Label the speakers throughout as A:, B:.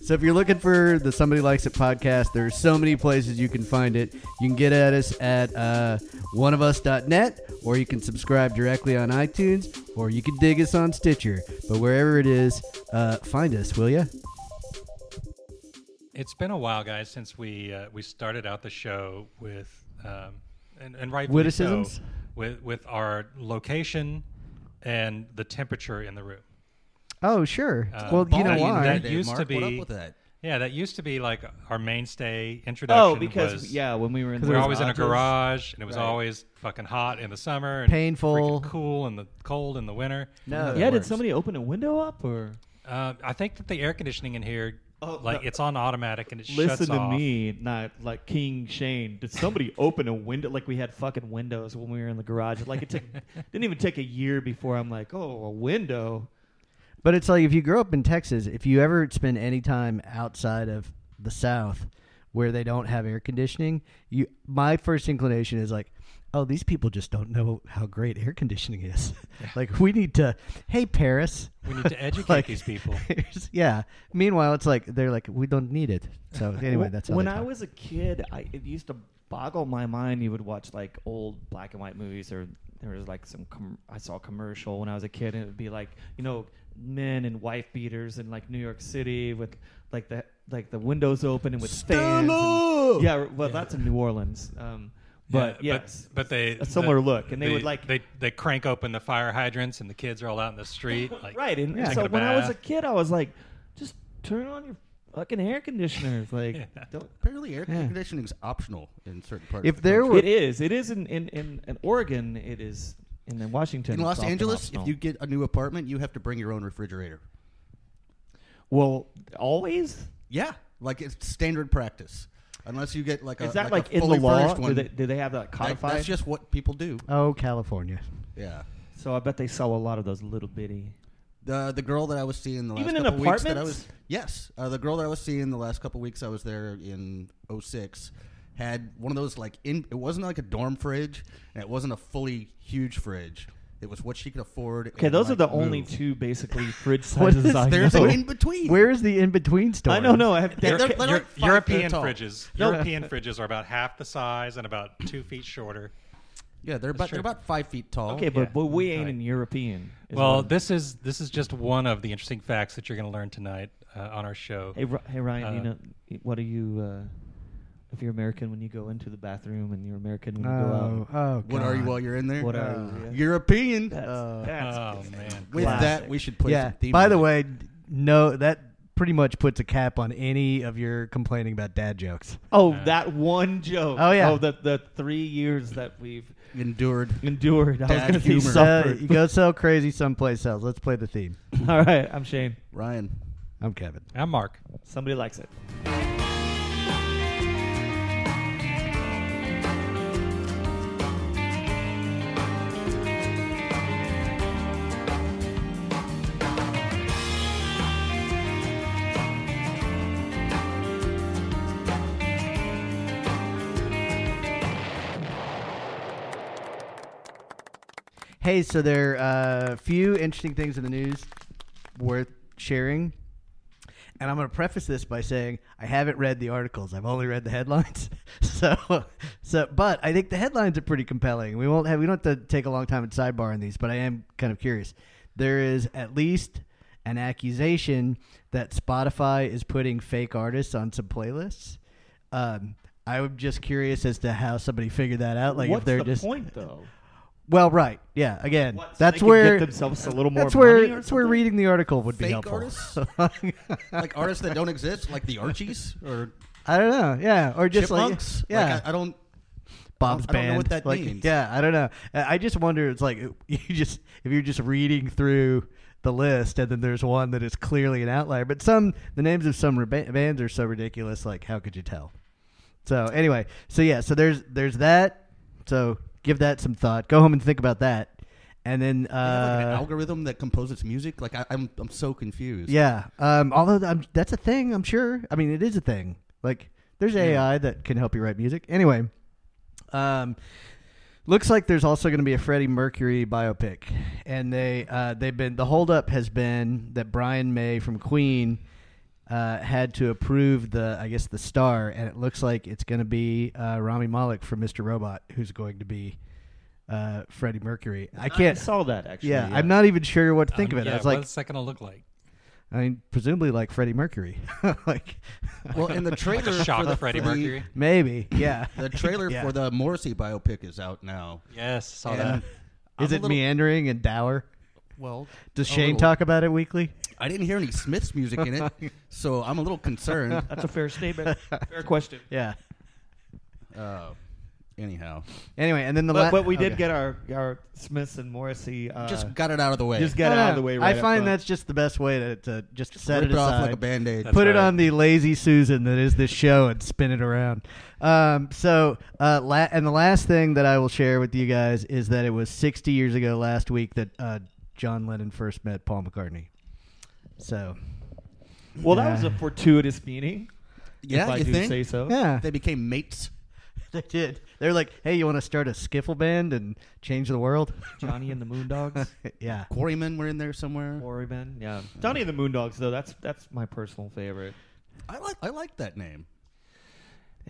A: So if you're looking for the Somebody Likes It podcast, there's so many places you can find it. You can get at us at uh, oneofus.net, or you can subscribe directly on iTunes, or you can dig us on Stitcher. But wherever it is, uh, find us, will you?
B: It's been a while, guys, since we uh, we started out the show with um, and, and rightfully
A: Witticisms?
B: so, with with our location and the temperature in the room.
A: Oh, sure.
B: Uh,
A: well, you know
B: that-
A: why?
B: that
C: Dave,
B: used
C: Mark,
B: to be-
C: What up with that?
B: Yeah, that used to be like our mainstay introduction.
D: Oh, because
B: was,
D: yeah, when we were in
B: we
D: the
B: were always in a garage, and it was
D: Right.
B: always fucking hot in the summer, and
A: Painful.
B: cool in the cold in the winter.
A: No.
D: Yeah, did somebody open a window up or?
B: Uh, I think that the air conditioning in here,
D: Oh,
B: like
D: no.
B: it's on automatic and it
D: Listen
B: shuts
D: to
B: off.
D: me, not like King Shane. Did somebody open a window? Like we had fucking windows when we were in the garage. Like it took, didn't even take a year before I'm like, oh, a window.
A: But it's like if you grow up in Texas, if you ever spend any time outside of the South where they don't have air conditioning, you my first inclination is like, oh, these people just don't know how great air conditioning is. like we need to, hey Paris,
B: We need to educate
A: Like-
B: these people.
A: yeah. Meanwhile, it's like they're like we don't need it. So anyway, that's how
D: when I was a kid. I it used to boggle my mind. You would watch like old black and white movies, or there was like some. Com- I saw a commercial when I was a kid, and it would be like you know men and wife beaters in like New York City with like the like the windows open and with fans. And, yeah, well, that's in New Orleans. Um, but
B: Yeah,
D: yes,
B: but, but they
D: a similar
B: the-
D: look, and they
B: the-
D: would like
B: they they crank open the fire hydrants, and the kids are all out in the street, like
D: right. And
A: Yeah.
D: so when I was a kid, I was like, just turn on your fucking air conditioners. Like,
B: Yeah.
D: don't
C: Apparently, air
A: Yeah.
C: conditioning is optional in certain parts.
A: If
C: of the
A: there
C: country.
A: were-
D: It is. It is in in, in, in Oregon. It is. And in Washington,
C: in Los Angeles, if you get a new apartment, you have to bring your own refrigerator.
D: well, always
C: Yeah, like it's standard practice. Unless you get like a
D: is that
C: like,
D: like,
C: a
D: in the
C: fully
D: law?
C: furnished
D: Do
C: one.
D: they, do they have that
C: That-
D: codified?
C: that's just what people do.
A: oh California.
C: Yeah.
D: so I bet they sell a lot of those little bitty.
C: The the girl that I was seeing the last
D: Even in
C: couple weeks that I
D: apartments?
C: was yes, uh, the girl that I was seeing the last couple weeks I was there in 06 had one of those like in it wasn't like a dorm fridge and it wasn't a fully huge fridge. It was what she could afford.
D: Okay,
C: and,
D: those are
C: like,
D: the only two basically fridge sizes
A: is-
D: I
C: There's
D: know.
C: an in between.
A: Where is the in between store?
D: I don't know. I have
C: They're-
D: they're-
C: they're
B: Eu-
C: like
B: European
C: feet tall.
B: fridges.
D: No.
B: European fridges are about half the size and about two feet shorter.
C: Yeah, they're about
B: true.
C: they're about five feet tall.
D: okay, but,
B: Yeah.
D: but we ain't
B: Right.
D: in European.
B: Well,
D: what-
B: this is this is just one of the interesting facts that you're going to learn tonight uh, on our show.
D: Hey, Ri- hey Ryan, you
B: Uh,
D: know what are you? Uh, if you're American, when you go into the bathroom, and you're American when you go
A: Oh,
D: out,
A: oh,
C: what are you while you're in there?
D: what
A: Uh,
D: are you? Yeah.
C: European.
D: That's,
A: Uh,
D: that's
B: oh man,
C: With
D: classic.
C: that, we should play
A: yeah.
C: some theme
A: By the way, no, that pretty much puts a cap on any of your complaining about dad jokes.
D: Oh,
B: Uh,
D: that one joke.
A: Oh, yeah.
D: Oh, the the three years that we've
C: endured.
D: endured. I was
C: Dad
D: going to say
C: humor.
A: Uh, you go so crazy someplace else. Let's play the theme.
D: All right, I'm Shane.
C: Ryan.
A: I'm Kevin.
B: I'm Mark.
D: Somebody likes it.
A: Hey, so there are a few interesting things in the news worth sharing. And I'm going to preface this by saying I haven't read the articles. I've only read the headlines. so, so, but I think the headlines are pretty compelling. We won't have we don't have to take a long time at sidebar on these, but I am kind of curious. There is at least an accusation that Spotify is putting fake artists on some playlists. Um, I'm just curious as to how somebody figured that out. Like
D: What's
A: if they're
D: the
A: just
D: point, though?
A: Well, right, yeah. Again,
D: What, so
A: that's
D: they
A: where
D: get themselves a little more
A: that's where
D: money or
A: that's where reading the article would be helpful.
C: artists? like artists that don't exist, like the Archies or
A: I don't know, yeah, or just
C: Chipmunks.
A: like yeah,
C: Like, I, I don't.
A: Bob's
C: I don't know what that
A: like,
C: means.
A: Yeah, I don't know. I I just wonder. It's like you just if you're just reading through the list and then there's one that is clearly an outlier, but some the names of some reba- bands are so ridiculous. Like how could you tell? So anyway, so yeah, so there's there's that. So give that some thought. Go home and think about that, and then
C: have like an
A: uh,
C: algorithm that composes music. Like I, I'm, I'm so confused.
A: Yeah. Um, although I'm, that's a thing, I'm sure. I mean, it is a thing. Like, there's AI that can help you write music. Anyway, um, looks like there's also going to be a Freddie Mercury biopic, and they uh, they've been the holdup has been that Brian May from Queen uh, had to approve the, I guess, the star, and it looks like it's going to be uh, Rami Malek from Mr. Robot, who's going to be uh, Freddie Mercury. I
D: I
A: can't.
D: I saw that actually.
A: yeah, I'm not even sure what to think
B: Um,
A: of it.
B: Yeah,
A: I was like,
B: what's that going to look like?
A: I mean, presumably like Freddie Mercury, like
C: Well, in the
B: Like
C: trailer
B: a shot
C: for the,
B: Freddie Mercury?
A: maybe, yeah.
C: The trailer
A: Yeah.
C: for the Morrissey biopic is out now.
B: Yes, saw
C: And
B: that.
C: I'm
A: Is it
C: little-
A: meandering and dour?
C: Well,
A: Does Shane
C: little.
A: talk about it weekly?
C: I didn't hear any Smiths music in it, so I'm a little concerned.
D: That's a fair statement. fair question.
A: Yeah.
C: Uh, anyhow,
A: Anyway, and then the
D: But,
A: la-
D: but we did
A: okay.
D: get our our Smiths and Morrissey. Uh,
C: just got it out of the way.
D: just get it out of the way. Right
A: I
D: up
A: find
D: front.
A: that's just the best way to, to just set
C: Rip
A: it
C: it off
A: aside.
C: like a band aid.
B: That's
A: put it
B: right.
A: on the lazy Susan that is this show and spin it around. Um, so, uh, la- and the last thing that I will share with you guys is that it was 60 years ago last week that uh, John Lennon first met Paul McCartney. So,
D: well, that was a fortuitous meeting.
C: Yeah,
D: if I
C: you
D: do
C: think?
D: say so.
A: yeah,
C: They became mates.
A: they did. They're like, hey, you want to start a skiffle band and change the world?
D: Johnny and the Moondogs.
A: yeah.
C: Quarrymen were in there somewhere.
D: Quarrymen. Yeah. Johnny and the Moondogs though. That's that's my personal favorite.
C: I like I like that name.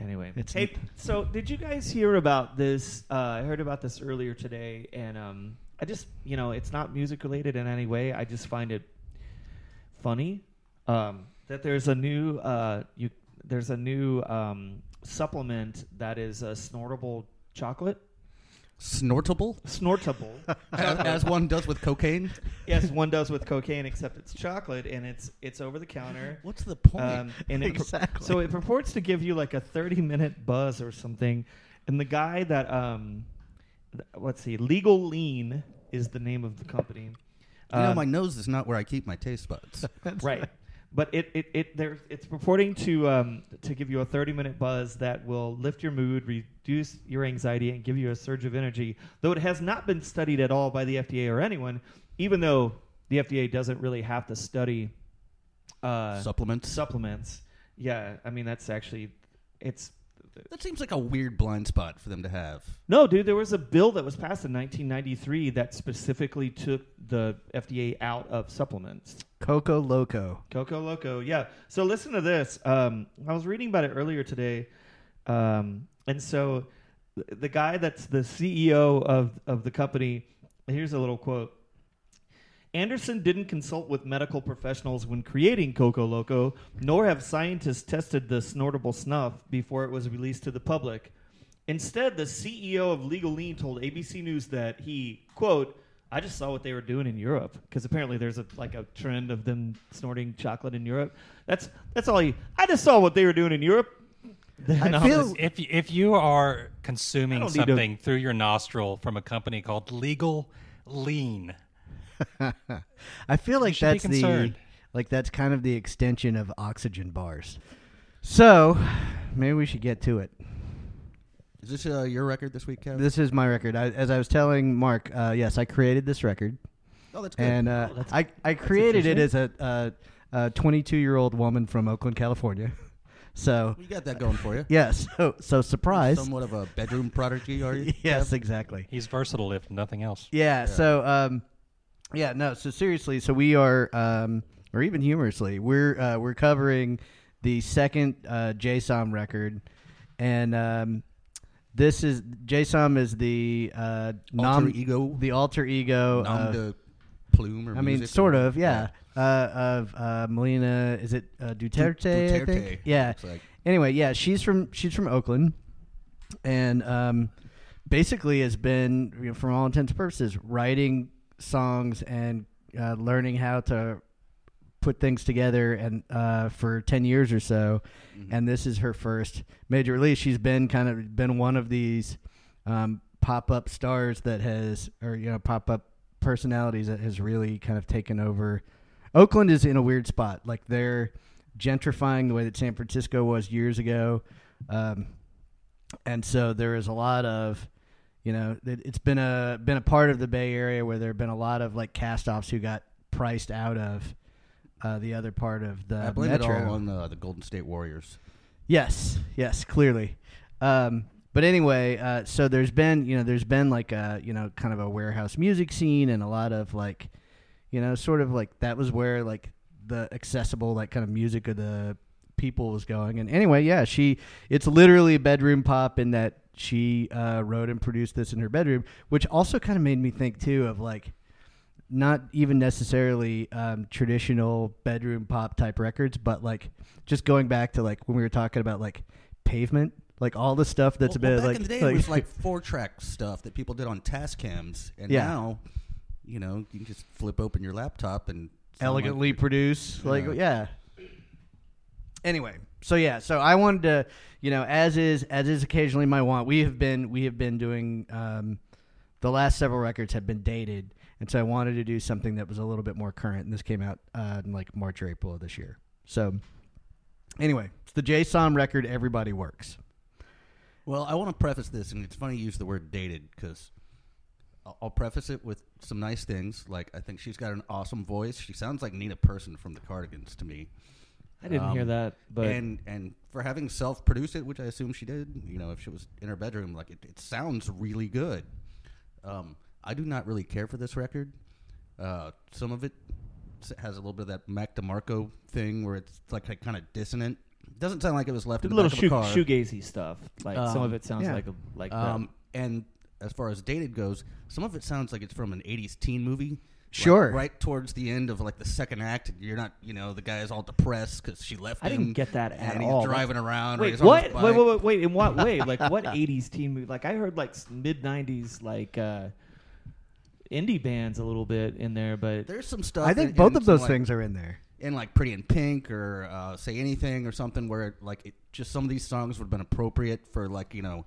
D: Anyway,
A: It's-
D: hey, so did you guys hear about this? Uh, I heard about this earlier today, and um, I just, you know, it's not music related in any way. I just find it funny um, that there's a new, uh, you, there's a new um, supplement that is a snortable chocolate,
C: Snortable,
D: snortable.
C: as, as one does with cocaine.
D: yes, one does with cocaine, except it's chocolate and it's it's over the counter.
C: What's the point?
D: Um, and it,
A: Exactly.
D: so it purports to give you like a 30 minute buzz or something. And the guy that, um, th- let's see, Legal Lean is the name of the company.
C: You know,
D: Um,
C: my nose is not where I keep my taste buds.
D: right. But it, it, it there it's purporting to um, to give you a 30 minute buzz that will lift your mood, reduce your anxiety, and give you a surge of energy. Though it has not been studied at all by the FDA or anyone, even though the FDA doesn't really have to study uh,
C: Supplements.
D: supplements. Yeah, I mean that's actually it's
C: that seems like a weird blind spot for them to have.
D: no, dude. There was a bill that was passed in 1993 that specifically took the FDA out of supplements.
A: Coco Loco.
D: Coco Loco, yeah. So listen to this. Um, I was reading about it earlier today, um, and so th- the guy that's the CEO of of the company. Here's a little quote. Anderson didn't consult with medical professionals when creating Coco Loco, nor have scientists tested the snortable snuff before it was released to the public. Instead, the CEO of Legal Lean told ABC News that he, quote, I just saw what they were doing in Europe because apparently there's a like a trend of them snorting chocolate in Europe. That's that's all he. I just saw what they were doing in Europe. Then
A: I feel-
B: If y- if you are consuming
D: don't to-
B: something through your nostril from a company called Legal Lean,
A: I feel like that's the like that's kind of the extension of oxygen bars. So maybe we should get to it.
C: Is this uh, your record this week, Kevin?
A: This is my record. I, as I was telling Mark, uh, yes, I created this record,
C: oh, that's good.
A: and uh,
D: Oh, that's-
A: I I created it as a, a 22 year old woman from Oakland, California. So
C: you got that going for you.
A: yes, so so surprise.
C: Somewhat of a bedroom prodigy, are you?
A: yes, exactly.
B: he's versatile if nothing else.
A: Yeah,
C: Yeah.
A: So, um, yeah, no. So seriously, so we are, um, or even humorously, we're uh, we're covering the second uh, Jay Som record, and um, this is Jay Som is the uh,
C: Alter
A: nom-
C: ego,
A: the alter ego.
C: nom
A: of-
C: de plume, or
A: I mean, sort
C: or-
A: of, yeah. Uh, of uh, Melina, is it uh, Duterte? I
C: Duterte,
A: think. Yeah,
C: like.
A: anyway, yeah, she's from she's from Oakland, and um, basically has been, you know, for all intents and purposes, writing songs and uh, learning how to put things together, and uh, for ten years or so,
C: Mhm.
A: and this is her first major release. She's been kind of been one of these um, pop up stars that has, or you know, pop up personalities that has really kind of taken over. Oakland is in a weird spot. Like they're gentrifying the way that San Francisco was years ago, um, and so there is a lot of, you know, it, it's been a been a part of the Bay Area where there have been a lot of like cast-offs who got priced out of uh, the other part of the
C: I blame
A: metro.
C: it all on the, the Golden State Warriors.
A: Yes, yes, clearly. Um, but anyway, uh, so there's been, you know, there's been like a, you know, kind of a warehouse music scene and a lot of like, you know, sort of like that was where like the accessible like kind of music of the people was going. And anyway, yeah, she it's literally a bedroom pop in that she uh, wrote and produced this in her bedroom, which also kind of made me think too of like not even necessarily um, traditional bedroom pop type records, but like just going back to like when we were talking about like pavement, like all the stuff that's
C: well,
A: a bit
C: well, back
A: like,
C: in the day,
A: like
C: it was like four track stuff that people did on Tascams, and
A: Yeah.
C: now, you know, you can just flip open your laptop and
A: elegantly produced. Like
C: Yeah.
A: yeah. Anyway, so yeah, so I wanted to, you know, as is as is occasionally my want. We have been we have been doing um, the last several records have been dated, and so I wanted to do something that was a little bit more current. And this came out uh, in like March or April of this year. So anyway, it's the Jay Som record. Everybody works.
C: Well, I want to preface this, and it's funny you use the word dated because I'll, I'll preface it with some nice things. Like, I think she's got an awesome voice. She sounds like Nina Persson from the Cardigans to me.
D: I didn't
C: Um,
D: hear that, but
C: and and for having self produced it, which I assume she did, you know, if she was in her bedroom, like it, it sounds really good. Um, I do not really care for this record. Uh, some of it has a little bit of that Mac DeMarco thing where it's like kind of dissonant. It doesn't sound like it was left in the
D: little
C: back
D: shoe,
C: of a car.
D: shoegazy stuff. Like some
C: Um,
D: of it sounds
A: yeah.
D: like a, like
C: Um, and as far as dated goes, some of it sounds like it's from an '80s teen movie. Like,
A: Sure.
C: right towards the end of like the second act, and you're not, you know, the guy is all depressed because she left
D: I
C: him.
D: didn't get that at
C: and he's
D: all.
C: driving around. or
D: Wait,
C: he's on
D: what?
C: his
D: Wait,
C: bike.
D: wait, wait, wait. In what way? Like what '80s teen movie? Like I heard like mid '90s like uh, indie bands a little bit in there, but
C: There's some stuff.
A: I think
C: in-
A: both
C: in
A: of
C: some,
A: those
C: like,
A: things are in there.
C: in like Pretty in Pink or uh, Say Anything or something where like it, just some of these songs would have been appropriate for like you know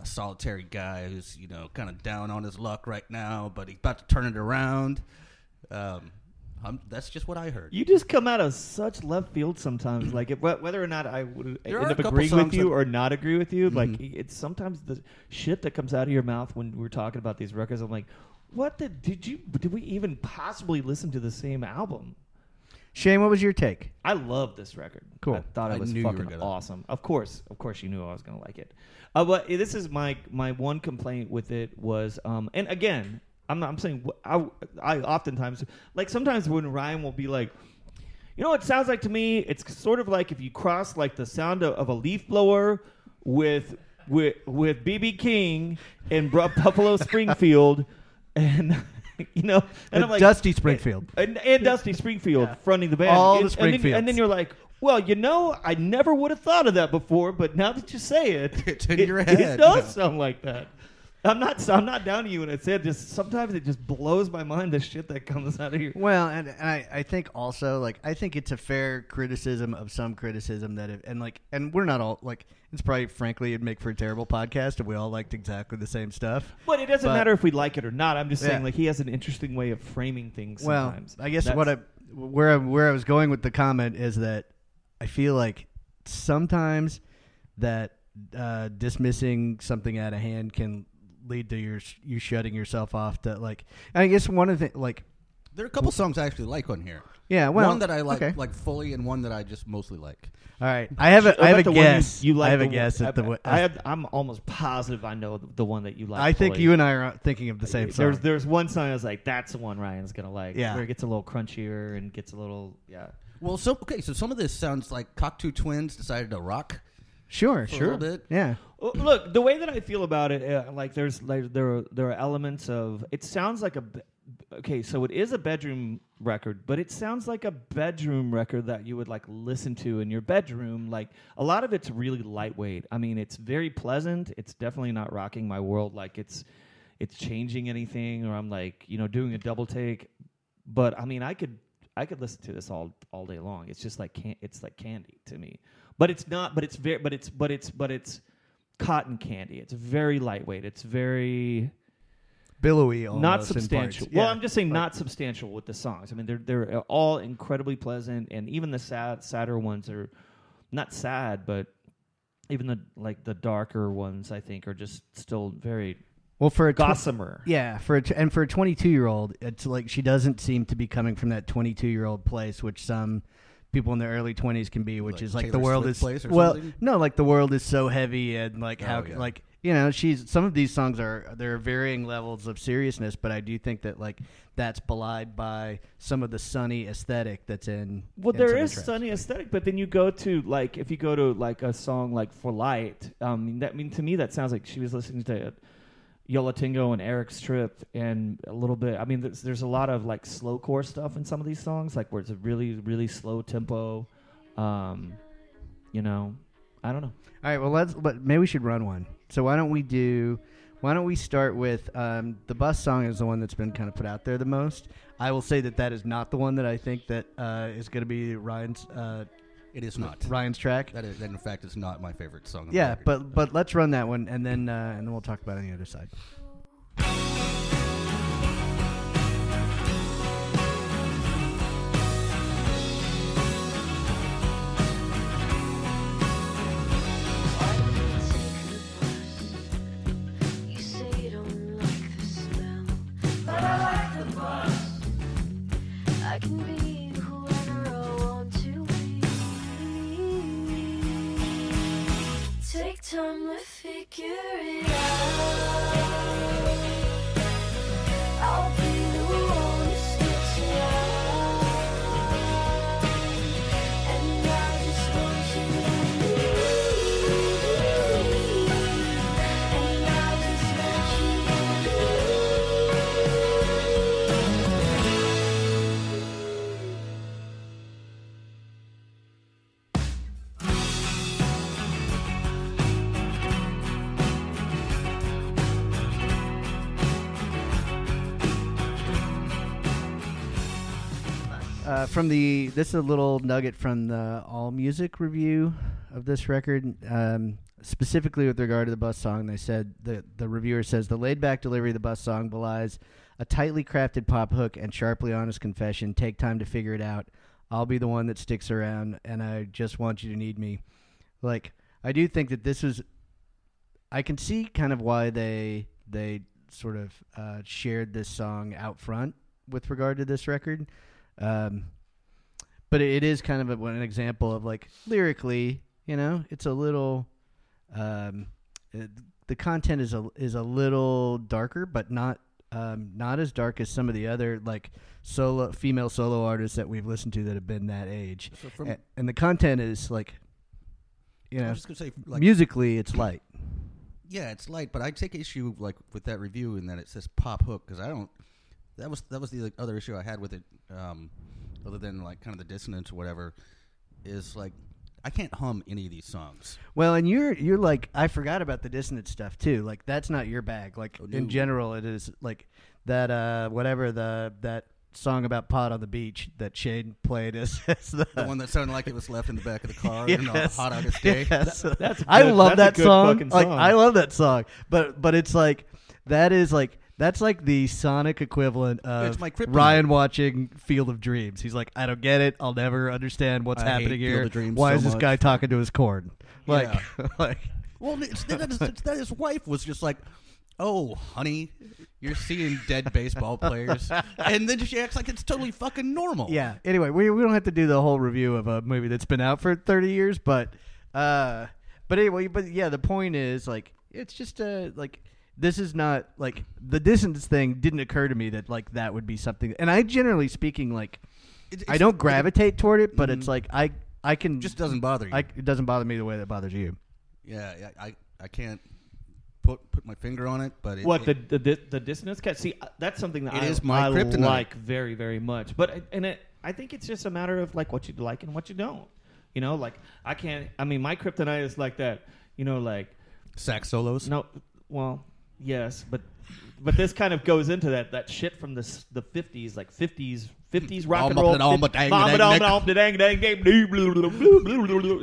C: a solitary guy who's you know kind of down on his luck right now, but he's about to turn it around. Um, I'm, that's just what I heard.
D: you just come out of such left field sometimes. Like if, whether or not I would
C: There
D: end up agreeing with you
C: that-
D: or not agree with you, like
C: Mhm.
D: it's sometimes the shit that comes out of your mouth when we're talking about these records. I'm like, what the did you? Did we even possibly listen to the same album?
A: Shane, what was your take?
D: I love this record.
A: Cool.
D: I thought it was
C: knew you
D: fucking awesome. Of course, of course, you knew I was gonna like it. Uh, but this is my my one complaint with it was, um, and again, I'm not. I'm saying I I oftentimes like sometimes when Ryan will be like. You know what it sounds like to me? It's sort of like if you cross like the sound of, of a leaf blower with with with BB King and Buffalo Springfield, and you know, and I'm like
A: Dusty Springfield.
D: and, and Dusty Springfield fronting the band.
A: All
D: and,
A: the
D: and then, and then you're like, well, you know, I never would have thought of that before, but now that you say it,
C: It's in
D: it,
C: your
D: It
C: head.
D: does sound like that. I'm not. I'm not down to you when I said just sometimes it just blows my mind the shit that comes out of your.
A: Well, and, and I, I think also like I think it's a fair criticism of some criticism that if, and like and we're not all like it's probably frankly it'd make for a terrible podcast if we all liked exactly the same stuff.
D: But it doesn't
A: But-
D: matter if we like it or not. I'm just saying
A: Yeah.
D: like he has an interesting way of framing things.
A: Well,
D: Sometimes.
A: I guess
D: That's-
A: what I where I, where I was going with the comment is that I feel like sometimes that uh, dismissing something out of hand can lead to your you shutting yourself off to like. And I guess one of the like
C: There are a couple songs I actually like on here.
A: yeah well
C: one that I like
A: okay.
C: like fully, and one that I just mostly like.
A: All right, I have a I
D: I
A: have a
D: the one you-
A: guess.
D: You, like
A: I have
D: the
A: a
D: one-
A: guess at the.
D: I,
A: wa-
D: I have, I'm almost positive I know the, the one that you like.
A: I think
D: fully.
A: you and I are thinking of the same song.
D: There's there's one song I was like, that's the one Ryan's gonna like.
A: Yeah.
D: where it gets a little crunchier and gets a little yeah.
C: Well, so okay, so some of this sounds like Cocteau Twins decided to rock.
A: sure,
C: for a
A: sure.
C: little bit.
A: Yeah.
D: Look, the way that I feel about it, uh, like there's like there are, there are elements of it sounds like a be- okay, so it is a bedroom record, but it sounds like a bedroom record that you would like listen to in your bedroom. Like a lot of it's really lightweight. I mean, it's very pleasant. It's definitely not rocking my world like it's it's changing anything or I'm like, you know, doing a double take. But I mean, I could I could listen to this all all day long. It's just like can it's like candy to me. But it's not but it's very but it's but it's but it's cotton candy. It's very lightweight. It's very
A: Billowy,
D: not
A: almost in
D: substantial. Well,
A: Yeah.
D: I'm just saying not substantial with the songs. I mean, they're they're all incredibly pleasant, and even the sad sadder ones are not sad, but even the like the darker ones, I think, are just still very
A: Well, for a tw-
D: gossamer.
A: yeah, for a t- and for a 22 year old, it's like she doesn't seem to be coming from that 22 year old place, which some people in their early 20s can be, which
C: Like
A: is like the
C: Taylor
A: world
C: Swift
A: is
C: place or
A: well,
C: something?
A: no, like the world is so heavy and like how
C: Oh, yeah.
A: like you know, she's some of these songs are there are varying levels of seriousness, but I do think that like that's belied by some of the sunny aesthetic that's in.
D: Well,
A: in
D: there
A: some of the tracks.
D: sunny aesthetic, but then you go to like if you go to like a song like "For Light," um, that I mean to me that sounds like she was listening to Yo La Tengo and Eric Strip and a little bit. I mean, there's, there's a lot of like slow core stuff in some of these songs, like where it's a really really slow tempo. Um, you know, I don't know.
A: All right, well let's but maybe we should run one. So why don't we do? Why don't we start with um, the bus song is the one that's been kind of put out there the most. I will say that that is not the one that I think that uh, is going to be Ryan's uh,
C: It is not.
A: Ryan's track.
C: That is, that in fact is not my favorite song.
A: Yeah, but but let's run that one and then uh, and then we'll talk about it on the other side.
E: Take
A: from the this is a little nugget from the All Music review of this record, um, specifically with regard to the bus song. They said the the reviewer says the laid back delivery of the bus song belies a tightly crafted pop hook and sharply honest confession. Take time to figure it out. I'll be the one that sticks around, and I just want you to need me. Like I do think that this is. I can see kind of why they they sort of uh, shared this song out front with regard to this record. Um, but it is kind of a, an example of like lyrically, you know, it's a little. Um, it, the content is a is a little darker, but not um, not as dark as some of the other like solo female solo artists that we've listened to that have been that age.
C: So from,
A: A- and the content is like, you know,
C: was just gonna say, like,
A: musically it's light.
C: yeah, it's light, but I take issue like with that review in that it says pop hook because I don't. That was that was the like, other issue I had with it, um, other than like kind of the dissonance or whatever. Is like I can't hum any of these songs.
A: Well, and you're you're like I forgot about the dissonant stuff too. Like that's not your bag. Like
C: Oh,
A: in general, it is like that. Uh, whatever the that song about pot on the beach that Shane played as, as the,
C: The one that sounded like it was left in the back of the car on a hot August day.
A: Yes.
D: that's
A: I love
D: That's
A: that
D: a good
A: song. Like. I love that song. But but it's like that is like that's like the sonic equivalent
C: It's
A: of
C: my kryptonite.
A: Ryan watching Field of Dreams. He's like, I don't get it. I'll never understand what's
C: I hate
A: happening
C: Field
A: here.
C: of Dreams
A: Why
C: so
A: is this
C: much."
A: guy talking to his corn? Like like
C: Well, it's, that, is, it's that his wife was just like, "Oh, honey, you're seeing dead baseball players," and then she acts like it's totally fucking normal.
A: Yeah. Anyway, we we don't have to do the whole review of a movie that's been out for 30 years, but uh but anyway, but yeah, the point is like it's just uh like this is not like the distance thing didn't occur to me that like that would be something and I generally speaking like
C: It-
A: I don't gravitate toward it, but
C: Mhm.
A: it's like I I can
C: just doesn't bother you.
A: I, it doesn't bother me the way that bothers you.
C: yeah, yeah, I I can't put put my finger on it, but it,
D: what the,
C: it-
D: the the the dissonance cut? See, uh, that's something that
C: It
D: I,
C: is my
D: I
C: kryptonite.
D: like very very much. But and it, I think it's just a matter of like what you like and what you don't. You know, like I can't. I mean, my kryptonite is like that. You know, like
C: sax solos.
D: no, well, yes, but but this kind of goes into that that shit from the the fifties, like fifties fifties rock and roll.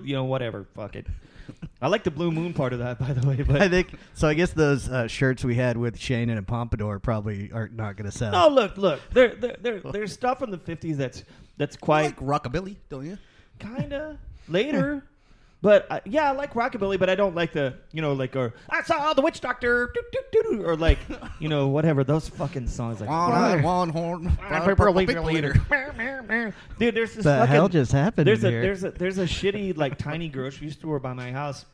D: You know, whatever. Fuck it. I like the blue moon part of that, by the way. But
A: I think so I guess those uh, shirts we had with Shane and a pompadour probably are not going to sell.
D: No, look, look. There, there, there, there's stuff from the '50s that's that's
C: You
D: quite
C: like rockabilly, don't you?
D: kinda later. But uh, yeah, I like rockabilly, but I don't like the you know like or I saw the witch doctor or like you know whatever those fucking songs like.
C: One eye, one horn,
D: Purple People Eater. Dude, there's this
A: the
D: fucking,
A: hell just happened
D: there's a
A: here?
D: there's a there's a shitty like tiny grocery store by my house,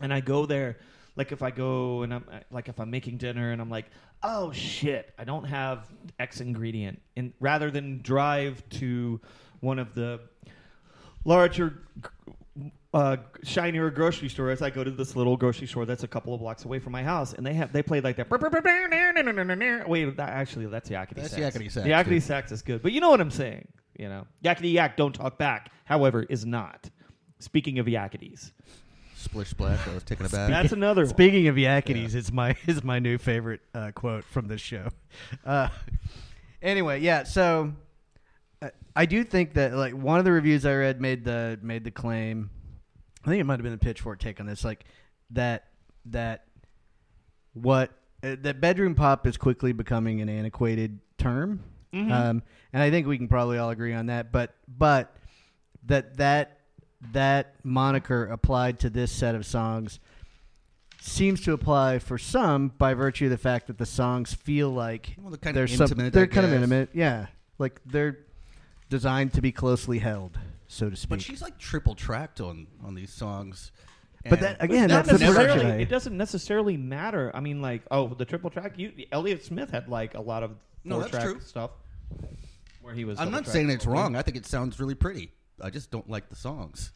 D: and I go there like if I go and I'm like if I'm making dinner and I'm like, oh shit, I don't have X ingredient, and rather than drive to one of the larger. Uh, shinier grocery stores. I go to this little grocery store that's a couple of blocks away from my house, and they have they play like that. Wait, that, actually, that's yakety
C: That's
D: sax.
C: yakety sax,
D: The yakety
C: too.
D: sax is good, but you know what I'm saying. You know, yakety yak, don't talk back. However, is not. Speaking of yakities,
C: Splish splash. I was taking a bath.
D: that's another. one.
A: Speaking of Yakities, it's my is my new favorite uh, quote from this show. Uh, anyway, yeah. So uh, I do think that like one of the reviews I read made the made the claim. I think it might have been the Pitchfork take on this, like that that what uh, that bedroom pop is quickly becoming an antiquated term,
D: Mhm.
A: um, and I think we can probably all agree on that. But but that that that moniker applied to this set of songs seems to apply for some by virtue of the fact that the songs feel like
C: Well, they're kind
A: they're
C: of
A: some-
C: intimate.
A: they're kind of intimate, yeah. Like they're designed to be closely held, so to speak.
C: But she's like triple tracked on on these songs.
A: But that again, that's the production. I-
D: It doesn't necessarily matter. I mean, like, oh, the triple track. You, Elliott Smith had like a lot of
C: No,
D: four
C: that's
D: track
C: true.
D: stuff. Where he was.
C: I'm
D: double
C: not saying it's wrong. I think it sounds really pretty. I just don't like the songs.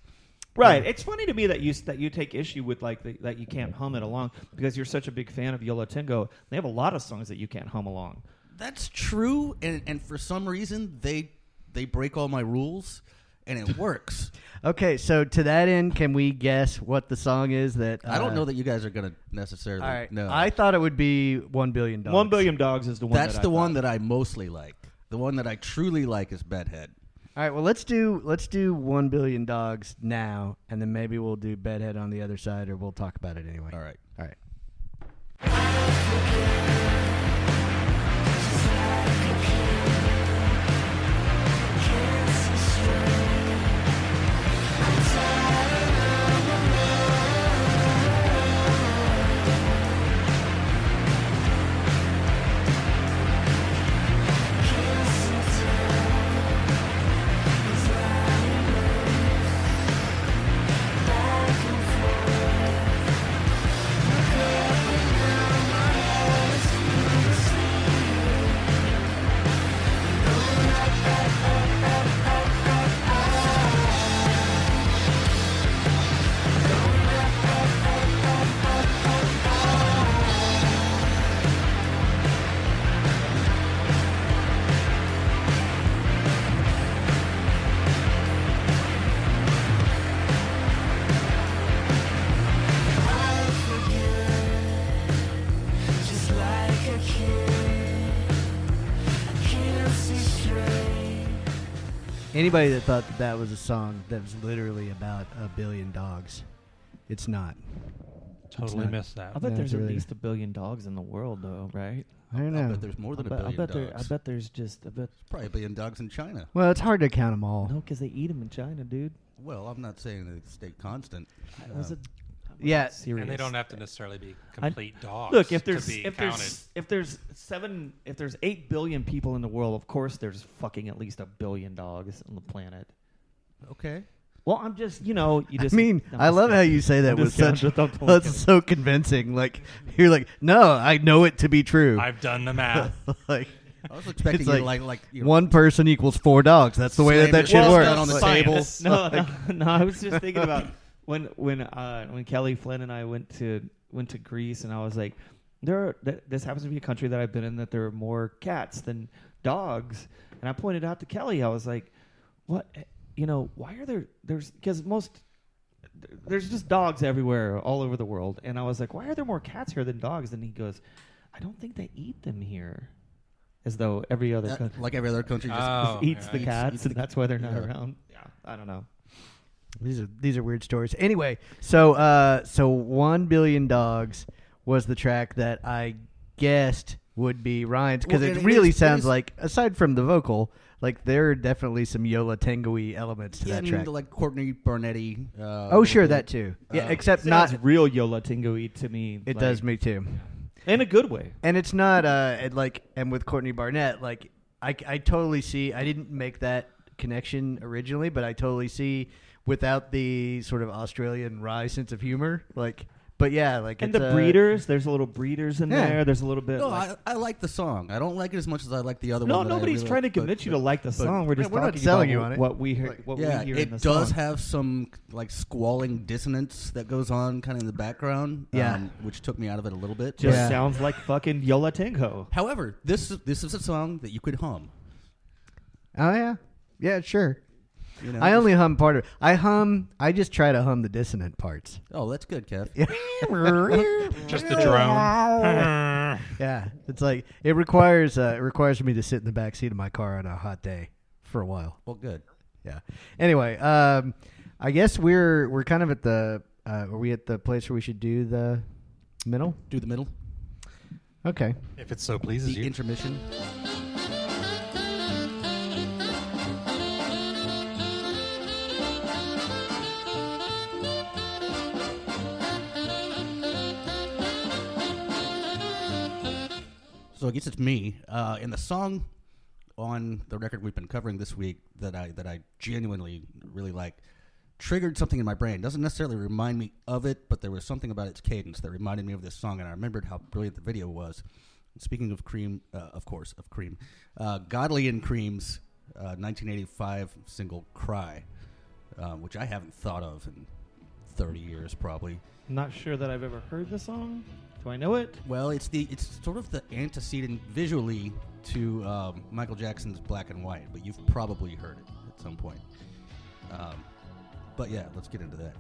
D: Right. It's funny to me that you that you take issue with like the, that you can't hum it along because you're such a big fan of Yo La Tengo. They have a lot of songs that you can't hum along.
C: That's true, and and for some reason they they break all my rules, and it works.
A: Okay, so to that end, can we guess what the song is that
C: I don't
A: uh,
C: know that you guys are gonna necessarily
A: All right,
C: know.
A: I thought it would be one billion dollars.
D: One Billion Dogs is the one.
C: That's
D: that I
C: the one
D: thought.
C: that I mostly like. The one that I truly like is Bedhead.
A: All right, well let's do let's do one billion dogs now, and then maybe we'll do bedhead on the other side, or we'll talk about it anyway.
C: All right.
A: All right. Anybody that thought that that was a song that was literally about a billion dogs, it's not.
B: Totally
A: not-
B: missed that.
D: I bet
A: Yeah,
D: there's
A: it's
D: at
A: really-
D: least a billion dogs in the world, though, right?
A: I don't
C: I
A: know.
C: bet there's more
D: I
C: than a
D: bet, I
C: billion
D: bet, there, I
C: dogs.
D: bet there's just a bit.
C: Probably a billion dogs in China.
A: Well, it's hard to count them all.
D: No, because they eat them in China, dude.
C: Well, I'm not saying that they stay constant.
D: That was
C: Uh,
D: a
A: Yeah,
D: serious.
B: and they don't have to necessarily be
D: I-
B: complete dogs.
D: Look, if
B: to
D: there's
B: be
D: if
B: counted.
D: there's if there's seven if there's eight billion people in the world, of course there's fucking at least a billion dogs on the planet.
C: okay.
D: Well, I'm just you know you just.
A: I mean,
D: I'm
A: I
D: just
A: love how you say that
D: I'm
A: with such.
D: I'm
A: That's
D: kidding.
A: so convincing. Like you're like, no, I know it to be true.
B: I've done the math.
A: like
C: I was expecting
A: It's
C: you to
A: like
C: like like you know,
A: one person equals four dogs. That's the way that that
C: your
A: shit works.
C: on the
A: Like-
C: table.
D: No, no, no. I was just thinking about when when uh, when Kelly Flynn and I went to went to Greece, and I was like, there. Are, th- this happens to be a country that I've been in that there are more cats than dogs, and I pointed out to Kelly, I was like, what, you know, why are there? There's because most. There's just dogs everywhere, all over the world, and I was like, "Why are there more cats here than dogs?" And he goes, "I don't think they eat them here, as though every other
C: uh,
D: country
C: like every other country. Just
B: Oh,
D: eats
B: yeah.
D: the
C: Eats-
D: cats,
C: eats
D: and
C: the-
D: that's why they're not
C: yeah.
D: around." Yeah, I don't know.
A: These are these are weird stories. Anyway, so uh, so one billion dogs was the track that I guessed would be Ryan's because
C: Well,
A: it
C: it
A: really
C: is-
A: sounds
C: is-
A: like aside from the vocal, like there are definitely some Yo La Tengo-y elements to
C: yeah,
A: that
C: and
A: track.
C: like Courtney Barnetti. Uh,
A: oh, sure, that too. Yeah,
C: Uh,
A: except
D: Sounds
A: not.
D: real Yo La Tengo to me.
A: It
D: like-
A: does me too.
D: in a good way.
A: and it's not uh it, like and with Courtney Barnett like I, I totally see I didn't make that connection originally but I totally see without the sort of Australian wry sense of humor like but yeah, like
D: And
A: it's
D: the
A: a-
D: breeders, there's a little breeders in
A: Yeah.
D: there. There's a little bit.
C: No,
D: like,
C: I, I like the song. I don't like it as much as I like the other
D: no,
C: one. that I
D: nobody's
C: really
D: trying to
C: like, but-
D: convince you to like the
C: but-
D: song. We're just
A: we're not
D: talking
A: selling
D: about
A: you on it.
D: what we hear.
A: Like-
D: what
C: Yeah,
D: we hear in
C: it
D: the
C: does
D: song.
C: have some like squalling dissonance that goes on kind of in the background.
A: Yeah.
C: um, which took me out of it a little bit.
D: Just
A: Yeah.
D: sounds like fucking Yo La Tengo.
C: However, this this is a song that you could hum.
A: Oh yeah, yeah, sure.
C: You know,
A: I only hum part of. I hum. I just try to hum the dissonant parts.
C: Oh, that's good, Kev.
B: Just the drone.
A: Yeah, it's like it requires uh, it requires me to sit in the back seat of my car on a hot day for a while.
C: Well, good.
A: Yeah. Anyway, um, I guess we're we're kind of at the uh, are we at the place where we should do the middle?
C: Do the middle.
A: Okay.
B: if it so pleases
C: The
B: you.
C: intermission. I guess it's me. Uh, and the song on the record we've been covering this week that I that I genuinely really like triggered something in my brain. Doesn't necessarily remind me of it, but there was something about its cadence that reminded me of this song, and I remembered how brilliant the video was. Speaking of Cream, uh, of course, of Cream, uh, Godley and Creme's uh, 1985 single "Cry," uh, which I haven't thought of in 30 years, probably.
D: Not sure that I've ever heard the song. Do I know it?
C: Well, it's the it's sort of the antecedent visually to um, Michael Jackson's Black and White, but you've probably heard it at some point. Um, but yeah, let's get into that.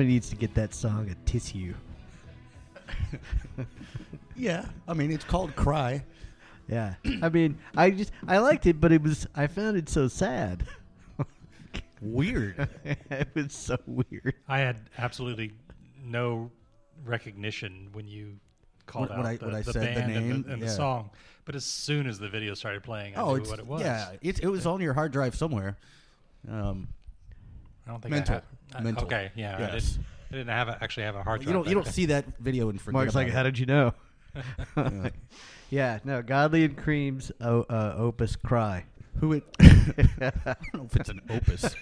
A: Somebody needs to get that song a tissue.
C: Yeah, I mean it's called "Cry."
A: Yeah. I mean, I just I liked it, but it was I found it so sad.
C: Weird.
A: it was so weird.
B: I had absolutely no recognition when you called
C: When-
B: out
C: when I-
B: the,
C: I
B: the
C: said the
B: band
C: name,
B: and, the, and
C: yeah.
B: the song. But as soon as the video started playing, I
C: oh,
B: knew what it was.
C: yeah. It, it was on your hard drive somewhere. Um,
B: I don't think
C: Mental.
B: I have. I-
C: Mental.
B: Okay, yeah, I didn't. I didn't have a, actually have a hard drive.
C: you don't you don't see that video and forget
A: Mark's like,
C: it.
A: how did you know?
C: Yeah.
A: yeah, no, Godley and Creme's o- uh, Opus Cry.
C: Who it? I don't know if it's an opus.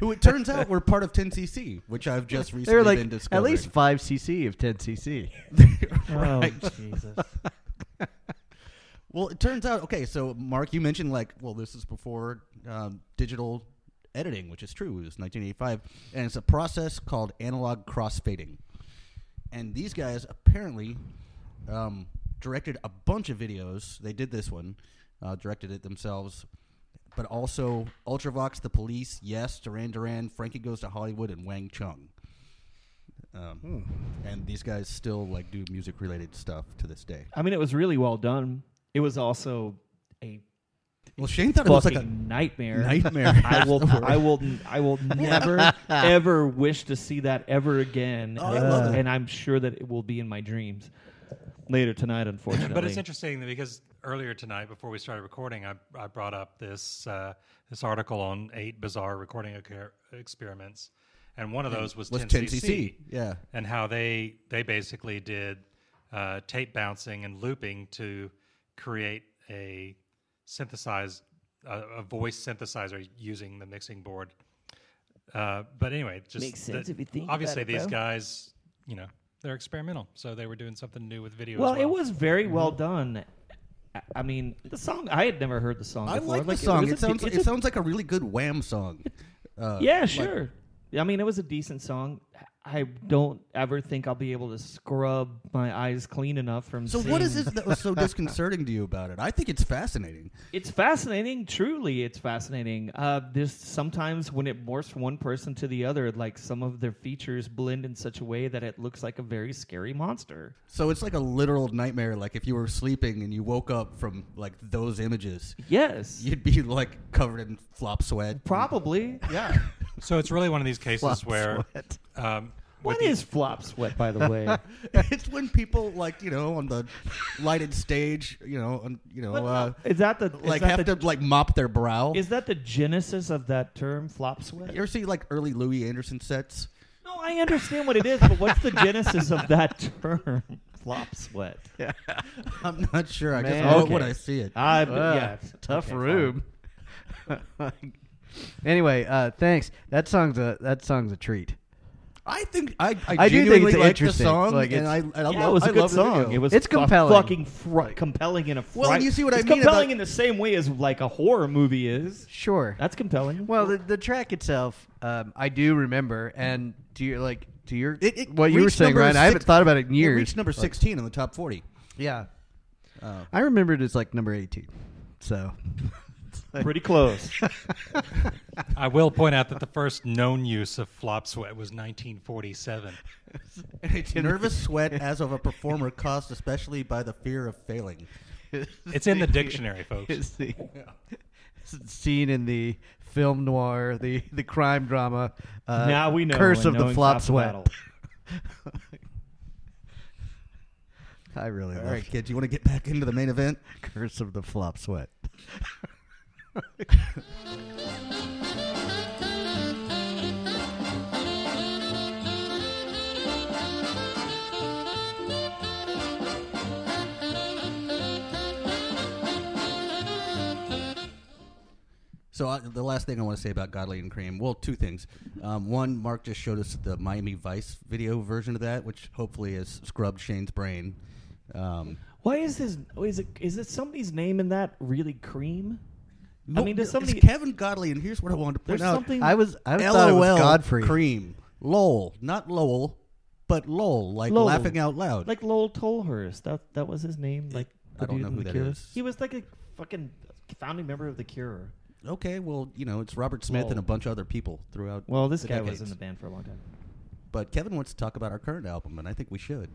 C: Who it turns out were part of 10cc, which I've just recently
A: They're like
C: been
A: at least five cc of ten cc.
C: Right.
D: Oh Jesus!
C: Well, it turns out okay. So, Mark, you mentioned like, well, this is before um, digital editing, which is true. It was 1985, and it's a process called analog crossfading. And these guys apparently um, directed a bunch of videos. They did this one, uh, directed it themselves, but also Ultravox, The Police, Yes, Duran Duran, Frankie Goes to Hollywood, and Wang Chung. Um, And these guys still like do music related stuff to this day.
D: I mean, it was really well done. It was also a
C: Well, Shane thought it was like a
D: nightmare.
C: nightmare.
D: I will, I will, I will never, ever wish to see that ever again.
C: Oh, I love it.
D: and I'm sure that it will be in my dreams later tonight. Unfortunately,
B: But it's interesting that because earlier tonight, before we started recording, I, I brought up this uh, this article on eight bizarre recording experiments, and one of those was,
C: was
B: 10cc,
C: 10cc. Yeah.
B: and how they they basically did uh, tape bouncing and looping to create a synthesized a, a voice synthesizer using the mixing board. Uh, but anyway, just
D: Makes sense
B: the-
D: if you think about
B: obviously
D: it,
B: these
D: bro.
B: guys, you know, they're experimental, so they were doing something new with video.
D: Well,
B: as well.
D: it was very well done. I- I mean, the song I had never heard the song.
C: I
D: before.
C: like the
D: it
C: song.
D: was
C: It,
D: a-
C: sounds
D: it's
C: it
D: a-
C: sounds like a really good Wham song. Uh,
D: Yeah,
C: like-
D: sure. I mean, it was a decent song. I don't ever think I'll be able to scrub my eyes clean enough from.
C: so what is it that was so disconcerting to you about it? I think it's fascinating.
D: It's fascinating. Truly, it's fascinating. Uh, there's sometimes when it morphs from one person to the other, like some of their features blend in such a way that it looks like a very scary monster.
C: So it's like a literal nightmare. Like if you were sleeping and you woke up from like those images,
D: Yes,
C: you'd be like covered in flop sweat.
D: probably.
C: Yeah.
B: so it's really one of these cases
A: Flop
B: where
A: sweat.
B: um,
D: What
B: the-
D: is flop sweat, by the way?
C: it's when people like you know on the lighted stage, you know, on, you know, uh,
D: is that the is
C: like
D: that
C: have
D: the,
C: to like mop their brow.
D: Is that the genesis of that term, flop sweat?
C: you ever see like early Louie Anderson sets?
D: No, I understand what it is, but what's the genesis of that term, flop sweat?
C: I'm not sure. I
A: Man.
C: just know it
D: Okay.
C: when I see it.
D: I
A: Ah,
D: yeah,
A: tough
D: okay,
A: room. Anyway, uh, thanks. That song's a that song's a treat.
C: I think I I,
A: I do think
C: genuinely
A: it's
C: like the
A: interesting.
C: song,
A: Like,
C: and I,
A: it's-
C: and I
D: Yeah,
C: love,
D: it was a
C: I
D: good
C: love the
D: song. It was
A: It's
D: fu-
A: compelling.
D: fucking fr- compelling in a.
C: Well, and you see what I
D: it's
C: mean
D: compelling
C: about-
D: in the same way as like a horror movie is.
A: Sure.
D: That's compelling.
A: well, the, the track itself, um, I do remember, and to your like to your
C: It- it
A: what you were
C: reached
A: saying,
C: number
A: Ryan. I haven't
C: six-
A: thought about it in
C: It
A: years.
C: reached number sixteen in the top forty.
A: yeah,
C: Uh,
A: I remember it as like number eighteen. So
D: Pretty close.
B: I will point out that the first known use of flop sweat was 1947.
C: it's nervous sweat as of a performer caused especially by the fear of failing.
B: It's in the dictionary, folks.
A: It's the it's scene in the film noir, the the crime drama. Uh,
D: now we know.
A: Curse
D: and
A: of the
D: knowing's
A: flop
D: half
A: sweat.
D: battle.
A: I really
C: All
A: love
C: right, kids, you want to get back into the main event?
A: Curse of the flop sweat.
C: So uh, the last thing I want to say about Godley and Creme, well, two things. Um, one, Mark just showed us the Miami Vice video version of that, which hopefully has scrubbed Shane's brain. Um,
D: Why is his? Is it? Is it somebody's name in that really cream? I mean, does
C: it's? Kevin Godley, and here's what I wanted to point
D: There's
C: out:
D: something.
A: I was I thought it was
C: LOL
A: Godfrey.
C: Cream, Lowell, not Lowell, but Lowell, like
D: Lowell.
C: laughing out loud.
D: like Lowell Tolhurst. That that was his name. Like the
C: I don't
D: dude
C: know
D: in
C: who
D: the
C: that
D: Cure.
C: is.
D: He was like a fucking founding member of the Cure.
C: okay, well, you know, it's Robert Smith
D: Lol.
C: and a bunch of other people throughout.
D: Well, this
C: the
D: guy was
C: decades.
D: in the band for a long time.
C: But Kevin wants to talk about our current album, and I think we should.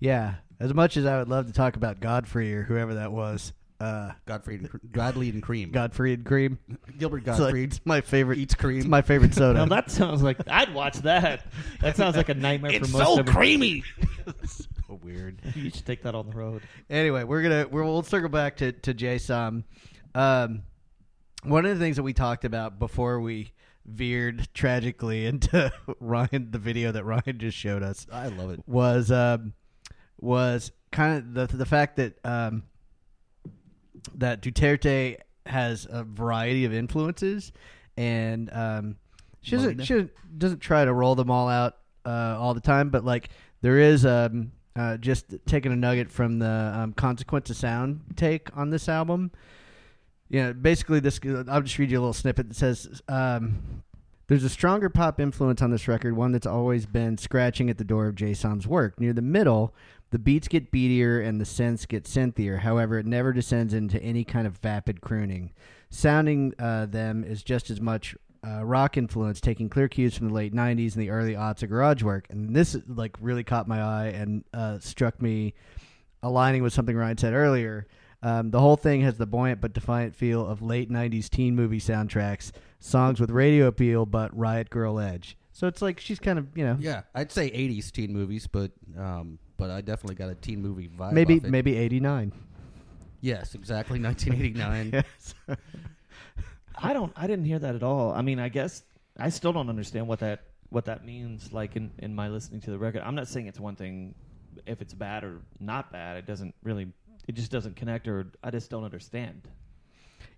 A: Yeah, as much as I would love to talk about Godfrey or whoever that was, uh,
C: Godfrey, and, Cr- Godley and Creme.
A: Godfrey and Cream.
C: Gilbert
A: It's, like-
C: Gottfried
A: it's my favorite.
C: eats cream.
A: It's my favorite soda.
D: Now that sounds like I'd watch that. That sounds like a nightmare
C: it's
D: for most
C: so
D: of
C: creamy.
A: so weird.
D: You should take that on the road.
A: anyway, we're gonna we're, we'll circle back to to Jay Som. Um, one of the things that we talked about before we veered tragically into Ryan, the video that Ryan just showed us,
C: I love it.
A: was um, was kind of the the fact that um, that Duterte has a variety of influences, and um, she doesn't she doesn't, doesn't try to roll them all out uh, all the time, but like there is um, uh, just taking a nugget from the um, Consequence of Sound take on this album. Yeah, basically, this. I'll just read you a little snippet that says. Um, there's a stronger pop influence on this record, one that's always been scratching at the door of Jay Som's work. Near the middle, the beats get beatier and the synths get synthier. However, it never descends into any kind of vapid crooning. Sounding uh, them is just as much uh, rock influence, taking clear cues from the late '90s and the early aughts of garage work. And this like really caught my eye and uh, struck me, aligning with something Ryan said earlier. Um, the whole thing has the buoyant but defiant feel of late '90s teen movie soundtracks, songs with radio appeal but riot grrrl edge. So it's like she's kind of you know
C: Yeah, I'd say '80s teen movies, but um, but I definitely got a teen movie vibe.
A: maybe
C: off it.
A: maybe '89.
C: Yes, exactly. 1989.
A: yes.
D: I don't. I didn't hear that at all. I mean, I guess I still don't understand what that what that means. Like in in my listening to the record, I'm not saying it's one thing. If it's bad or not bad, it doesn't really. It just doesn't connect, or I just don't understand.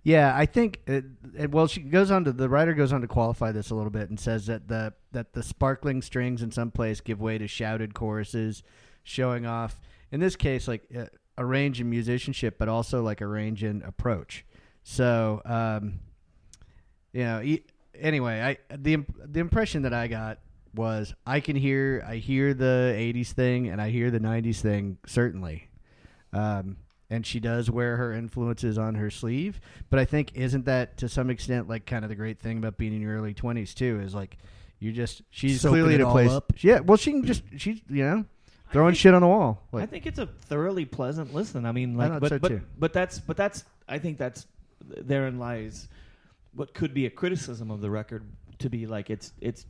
A: Yeah, I think. It, it, well, she goes on to the writer goes on to qualify this a little bit and says that the that the sparkling strings in some place give way to shouted choruses, showing off. In this case, like uh, a range in musicianship, but also like a range in approach. So, um, you know, e- anyway, I the the impression that I got was I can hear I hear the '80s thing and I hear the '90s thing certainly. Um, and she does wear her influences on her sleeve. But I think isn't that to some extent like kind of the great thing about being in your early twenties too is like you just she's
C: Soaking
A: clearly at a place.
C: up.
A: Yeah, well she can just she's you know throwing shit on the wall.
D: I think it's a thoroughly pleasant listen. I mean,
A: I
D: like,
A: thought
D: but
A: so,
D: but but that's but that's I think that's therein lies what could be a criticism of the record to be like it's it's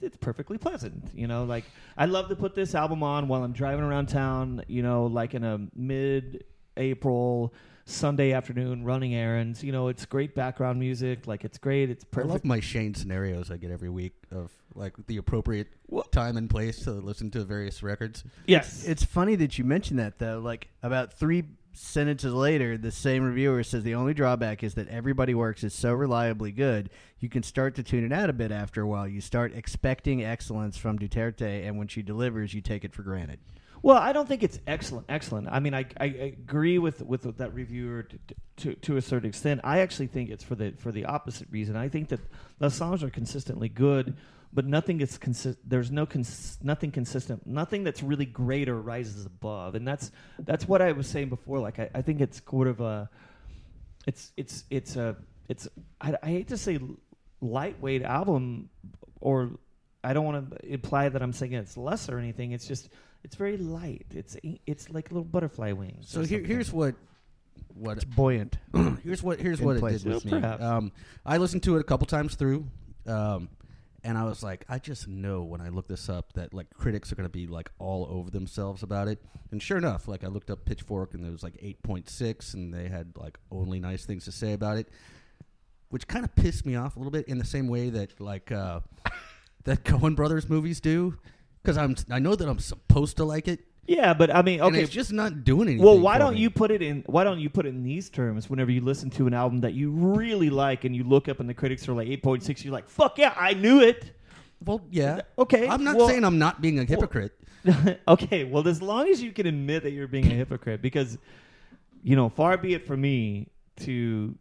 D: it's perfectly pleasant. You know, like I love to put this album on while I'm driving around town. You know, like in a mid-April Sunday afternoon running errands. You know, it's great background music. Like it's great. It's perfect.
C: I love my Shane scenarios I get every week of like the appropriate
D: What?
C: time and place to listen to various records.
D: yes,
A: it's funny that you mentioned that though. Like about three sentences later, the same reviewer says the only drawback is that everybody works is so reliably good, you can start to tune it out a bit after a while. You start expecting excellence from Duterte, and when she delivers, you take it for granted.
D: Well, I don't think it's excellent. Excellent. I mean, I, I agree with, with with that reviewer to, to to a certain extent. I actually think it's for the for the opposite reason. I think that the songs are consistently good, but nothing is consist. There's no cons- nothing consistent. Nothing that's really great or rises above. And that's that's what I was saying before. Like I, I think it's sort of a it's it's it's a it's I, I hate to say lightweight album or I don't want to imply that I'm saying it's less or anything. It's just it's very light. It's it's like little butterfly wings.
C: So here, here's what what
A: It's buoyant.
C: here's what here's
A: In
C: what it
A: places.
C: did with me. Um, I listened to it a couple times through, um, and I was like, I just know when I look this up that like critics are going to be like all over themselves about it. And sure enough, like I looked up Pitchfork and there was like eight point six, and they had like only nice things to say about it, which kind of pissed me off a little bit in the same way that like uh, that Coen Brothers movies do, because I'm I know that I'm supposed to like it.
D: Yeah, but I mean,
C: and
D: okay.
C: it's just not doing anything.
D: Well, why don't
C: me.
D: you put it in? Why don't you put it in these terms? Whenever you listen to an album that you really like, and you look up and the critics are like eight point six, you're like, "Fuck yeah, I knew it."
C: Well, yeah.
D: Okay,
C: I'm not
D: well-
C: saying I'm not being a hypocrite.
D: okay, well, as long as you can admit that you're being a hypocrite, because you know, far be it from me to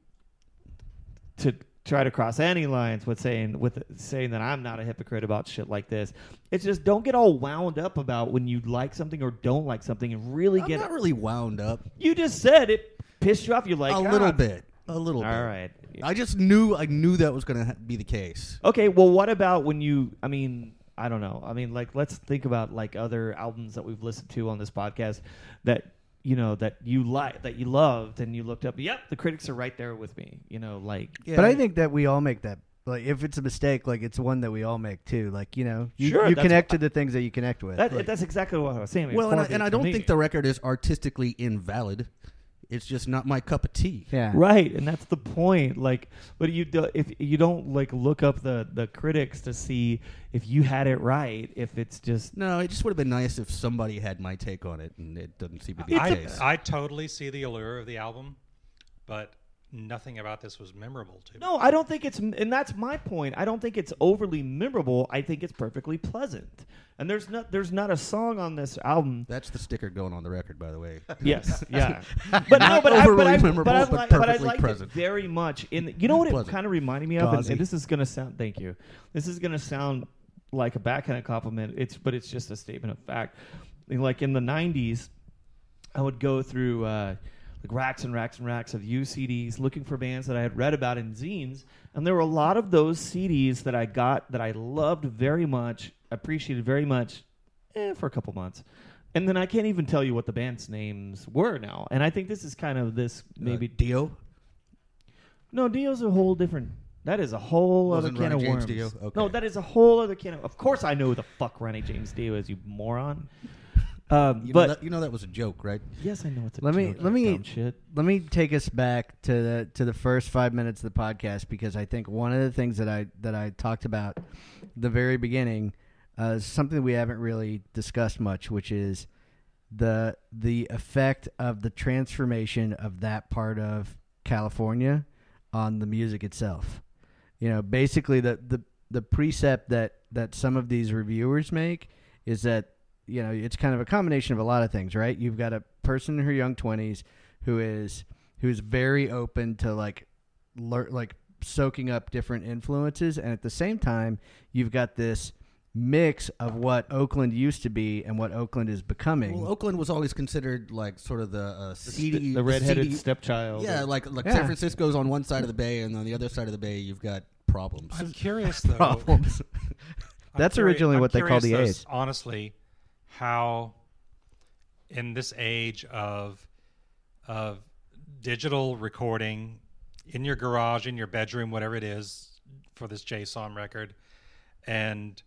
D: to try to cross any lines with saying with saying that I'm not a hypocrite about shit like this. It's just don't get all wound up about when you like something or don't like something, and really
C: I'm
D: get.
C: not really wound up.
D: you just said it pissed you off. You're like
C: a
D: "Ah."
C: little bit. A little bit.
D: All right.
C: I just knew I knew that was going to ha- be the case.
D: Okay, well, what about when you? I mean, I don't know. I mean, like, let's think about like other albums that we've listened to on this podcast that you know that you like that you loved and you looked up. Yep, the critics are right there with me. You know, like
C: Yeah.
A: But I think that we all make that. Like, if it's a mistake, like it's one that we all make too. Like, you know, you,
D: Sure,
A: you connect to the things that you connect with.
D: that,
A: Like,
D: that's exactly what I was saying.
C: well, and I, and I don't
D: me.
C: think the record is artistically invalid. It's just not my cup of tea.
A: yeah,
D: Right, and that's the point. Like, but you do, if you don't like look up the the critics to see if you had it right, if it's just
C: No, it just would have been nice if somebody had my take on it, and it doesn't seem to be the
B: I,
C: case.
B: I totally see the allure of the album, but nothing about this was memorable to me.
D: No, I don't think it's, and that's my point. I don't think it's overly memorable. I think it's perfectly pleasant. And there's not, there's not a song on this album.
C: That's the sticker going on the record, by the way.
D: Yes, yeah, but no,
C: Not
D: but I, but
C: overly
D: I,
C: memorable,
D: but I,
C: but
D: like, but I
C: perfectly
D: liked
C: present.
D: it very much. In the, you know what it kind of reminded me of, and, and this is gonna sound. Thank you. This is gonna sound like a backhand compliment. It's, but it's just a statement of fact. Like in the '90s, I would go through uh, like racks and racks and racks of used CDs looking for bands that I had read about in zines, and there were a lot of those CDs that I got that I loved very much, appreciated very much, eh, for a couple months. And then I can't even tell you what the band's names were now. And I think this is kind of this maybe
C: Uh, Dio.
D: no, Dio's a whole different. That is a whole
C: Wasn't
D: other can
C: Ronnie
D: of
C: James
D: worms.
C: Okay.
D: No, that is a whole other can of. Of course, I know who the fuck Ronnie James Dio is, you moron. Um,
C: You
D: but
C: know that, you know that was a joke, right?
D: yes, I know it's a
A: Let me-
D: joke,
A: let
D: you
A: me-
D: shit.
A: let me take us back to the to the first five minutes of the podcast because I think one of the things that I that I talked about the very beginning uh, is something we haven't really discussed much, which is the the effect of the transformation of that part of California on the music itself. You know, basically the the the precept that that some of these reviewers make is that you know it's kind of a combination of a lot of things, right? You've got a person in her young twenties who is who's very open to like lear- like soaking up different influences, and at the same time, you've got this mix of what Oakland used to be and what Oakland is becoming.
C: Well, Oakland was always considered like sort of the uh, seedy,
D: the redheaded
C: seedy-
D: stepchild.
C: Yeah, like like
A: Yeah.
C: San Francisco's on one side of the bay, and on the other side of the bay, you've got problems.
B: I'm curious though.
A: problems.
B: I'm
A: That's
B: curi-
A: originally
B: I'm
A: what they called the
B: curious,
A: A's.
B: Honestly, how in this age of of digital recording in your garage, in your bedroom, whatever it is for this Jay Som record, and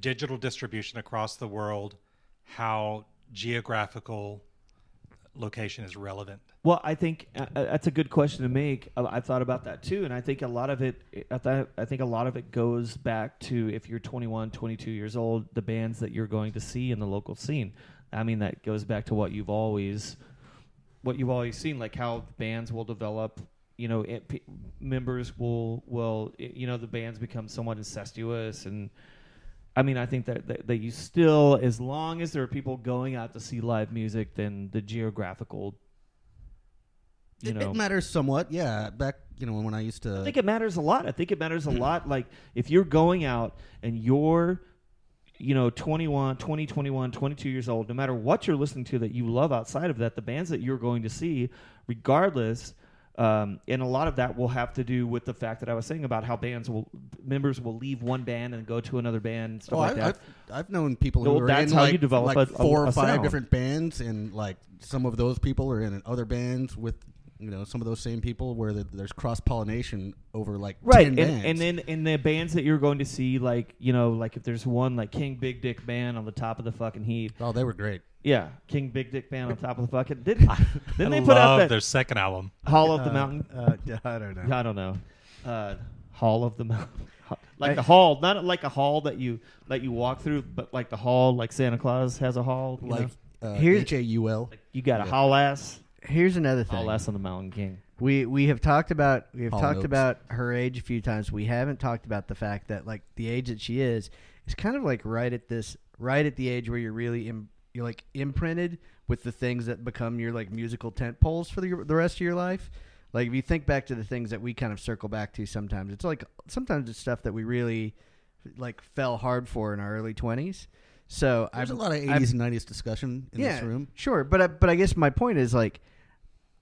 B: digital distribution across the world, how geographical location is relevant.
D: Well, I think uh, uh, that's a good question to make. Uh, I've thought about that too, and I think a lot of it. I, I think a lot of it goes back to if you're 21, 22 years old, the bands that you're going to see in the local scene. I mean, that goes back to what you've always, what you've always seen, like how bands will develop. You know, it, p- members will will it- you know the bands become somewhat incestuous and. I mean, I think that, that that you still, as long as there are people going out to see live music, then the geographical you
C: it,
D: know
C: it matters somewhat. Yeah, back you know when I used to.
D: I think it matters a lot. I think it matters a lot. Like if you're going out and you're, you know, 21, 20, 21, 22 years old, no matter what you're listening to that you love outside of that, the bands that you're going to see, regardless, um, and a lot of that will have to do with the fact that I was saying about how bands will members will leave one band and go to another band and stuff
C: Oh,
D: like
C: I,
D: that.
C: I've, I've known people who
D: Well,
C: are
D: that's
C: in
D: how
C: like,
D: you develop
C: like
D: a-
C: four
D: a
C: or five
D: sound.
C: different bands, and like some of those people are in other bands with you know some of those same people where the, there's cross pollination over like
D: right
C: 10
D: and,
C: bands.
D: and then in the bands that you're going to see like you know like if there's one like king big dick band on the top of the fucking heap
C: oh, they were great.
D: yeah king big dick band on top of the fucking didn't
B: I
D: then they put
B: love
D: out that
B: their second album.
D: hall of the
A: Uh,
D: mountain
A: Uh, I don't know.
D: i don't know uh hall of the mountain like
A: I-
D: the hall not like a hall that you that you walk through but like the hall like santa claus has a hall you
C: Like
D: know?
C: uh,
A: Here's-
C: H A U L.
D: like you got a
C: Yeah.
D: hall ass
A: Here's another thing.
D: hall ass on the mountain king
A: We we have talked about we have
C: All
A: talked
C: notes.
A: about her age a few times. We haven't talked about the fact that like the age that she is is kind of like right at this right at the age where you're really Im, you're like imprinted with the things that become your like musical tent poles for the the rest of your life. Like if you think back to the things that we kind of circle back to sometimes, it's like sometimes it's stuff that we really like fell hard for in our early twenties. So
C: There's
A: I'm-
C: a lot of 80s
A: I'm-
C: and 90s discussion in this room.
A: Sure, but I, but I guess my point is like,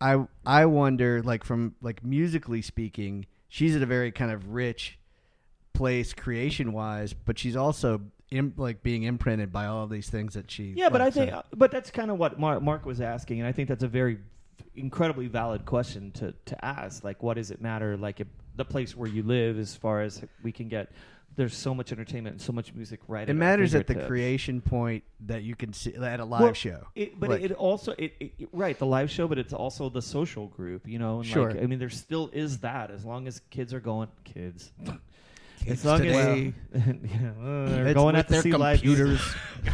A: I I wonder like from like musically speaking, she's at a very kind of rich place creation wise, but she's also Im- like being imprinted by all of these things that she.
D: Yeah, but I think, but that's kind of what Mark, Mark was asking, and I think that's a very incredibly valid question to to ask. Like, what does it matter? Like, if the place where you live, as far as we can get. There's so much entertainment and so much music right.
A: it matters at the creation point that you can see at a live
D: Well,
A: show.
D: It, but
A: Like-
D: it also it, it, right the live show, but it's also the social group. You know, and
A: Sure.
D: like I mean, there still is that as long as kids are going kids.
C: Kids
D: as long
C: today,
D: as yeah, uh, they're going out to
C: their
D: see live
C: computers.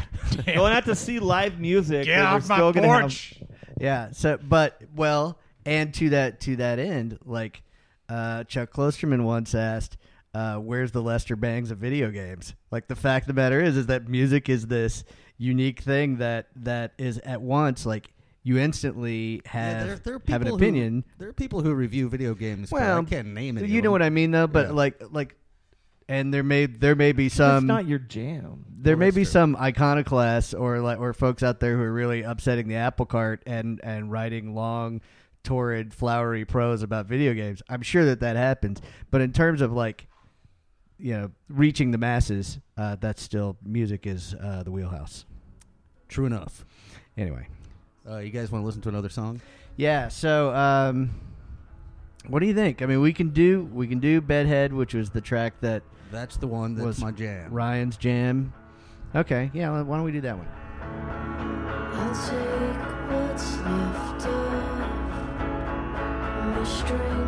D: going out to see live music.
B: Get off my
D: gonna have-
A: Yeah. So, but well, and to that to that end, like uh, Chuck Klosterman once asked, uh, "Where's the Lester Bangs of video games?" Like the fact of the matter is, is that music is this unique thing that that is at once like you instantly
C: Yeah,
A: have
C: there, there
A: have an opinion.
C: Who, there are people who review video games. but
A: Well,
C: I can't name it.
A: you know what I mean, though. But
C: Yeah.
A: like like, and there may there may be
D: it's
A: some
D: not your jam.
A: there
C: Well,
A: may be some iconoclasts or like or folks out there who are really upsetting the apple cart and and writing long torrid flowery prose about video games i'm sure that that happens but in terms of like you know reaching the masses uh, that's still music is uh, the wheelhouse
C: True enough.
A: anyway
C: Uh, you guys want to listen to another song?
A: yeah so um what do you think i mean we can do we can do bedhead which was the track that
C: That's the one that's
A: Was
C: my jam.
A: ryan's jam okay yeah why don't we do that one
E: I'll take what's left of my strength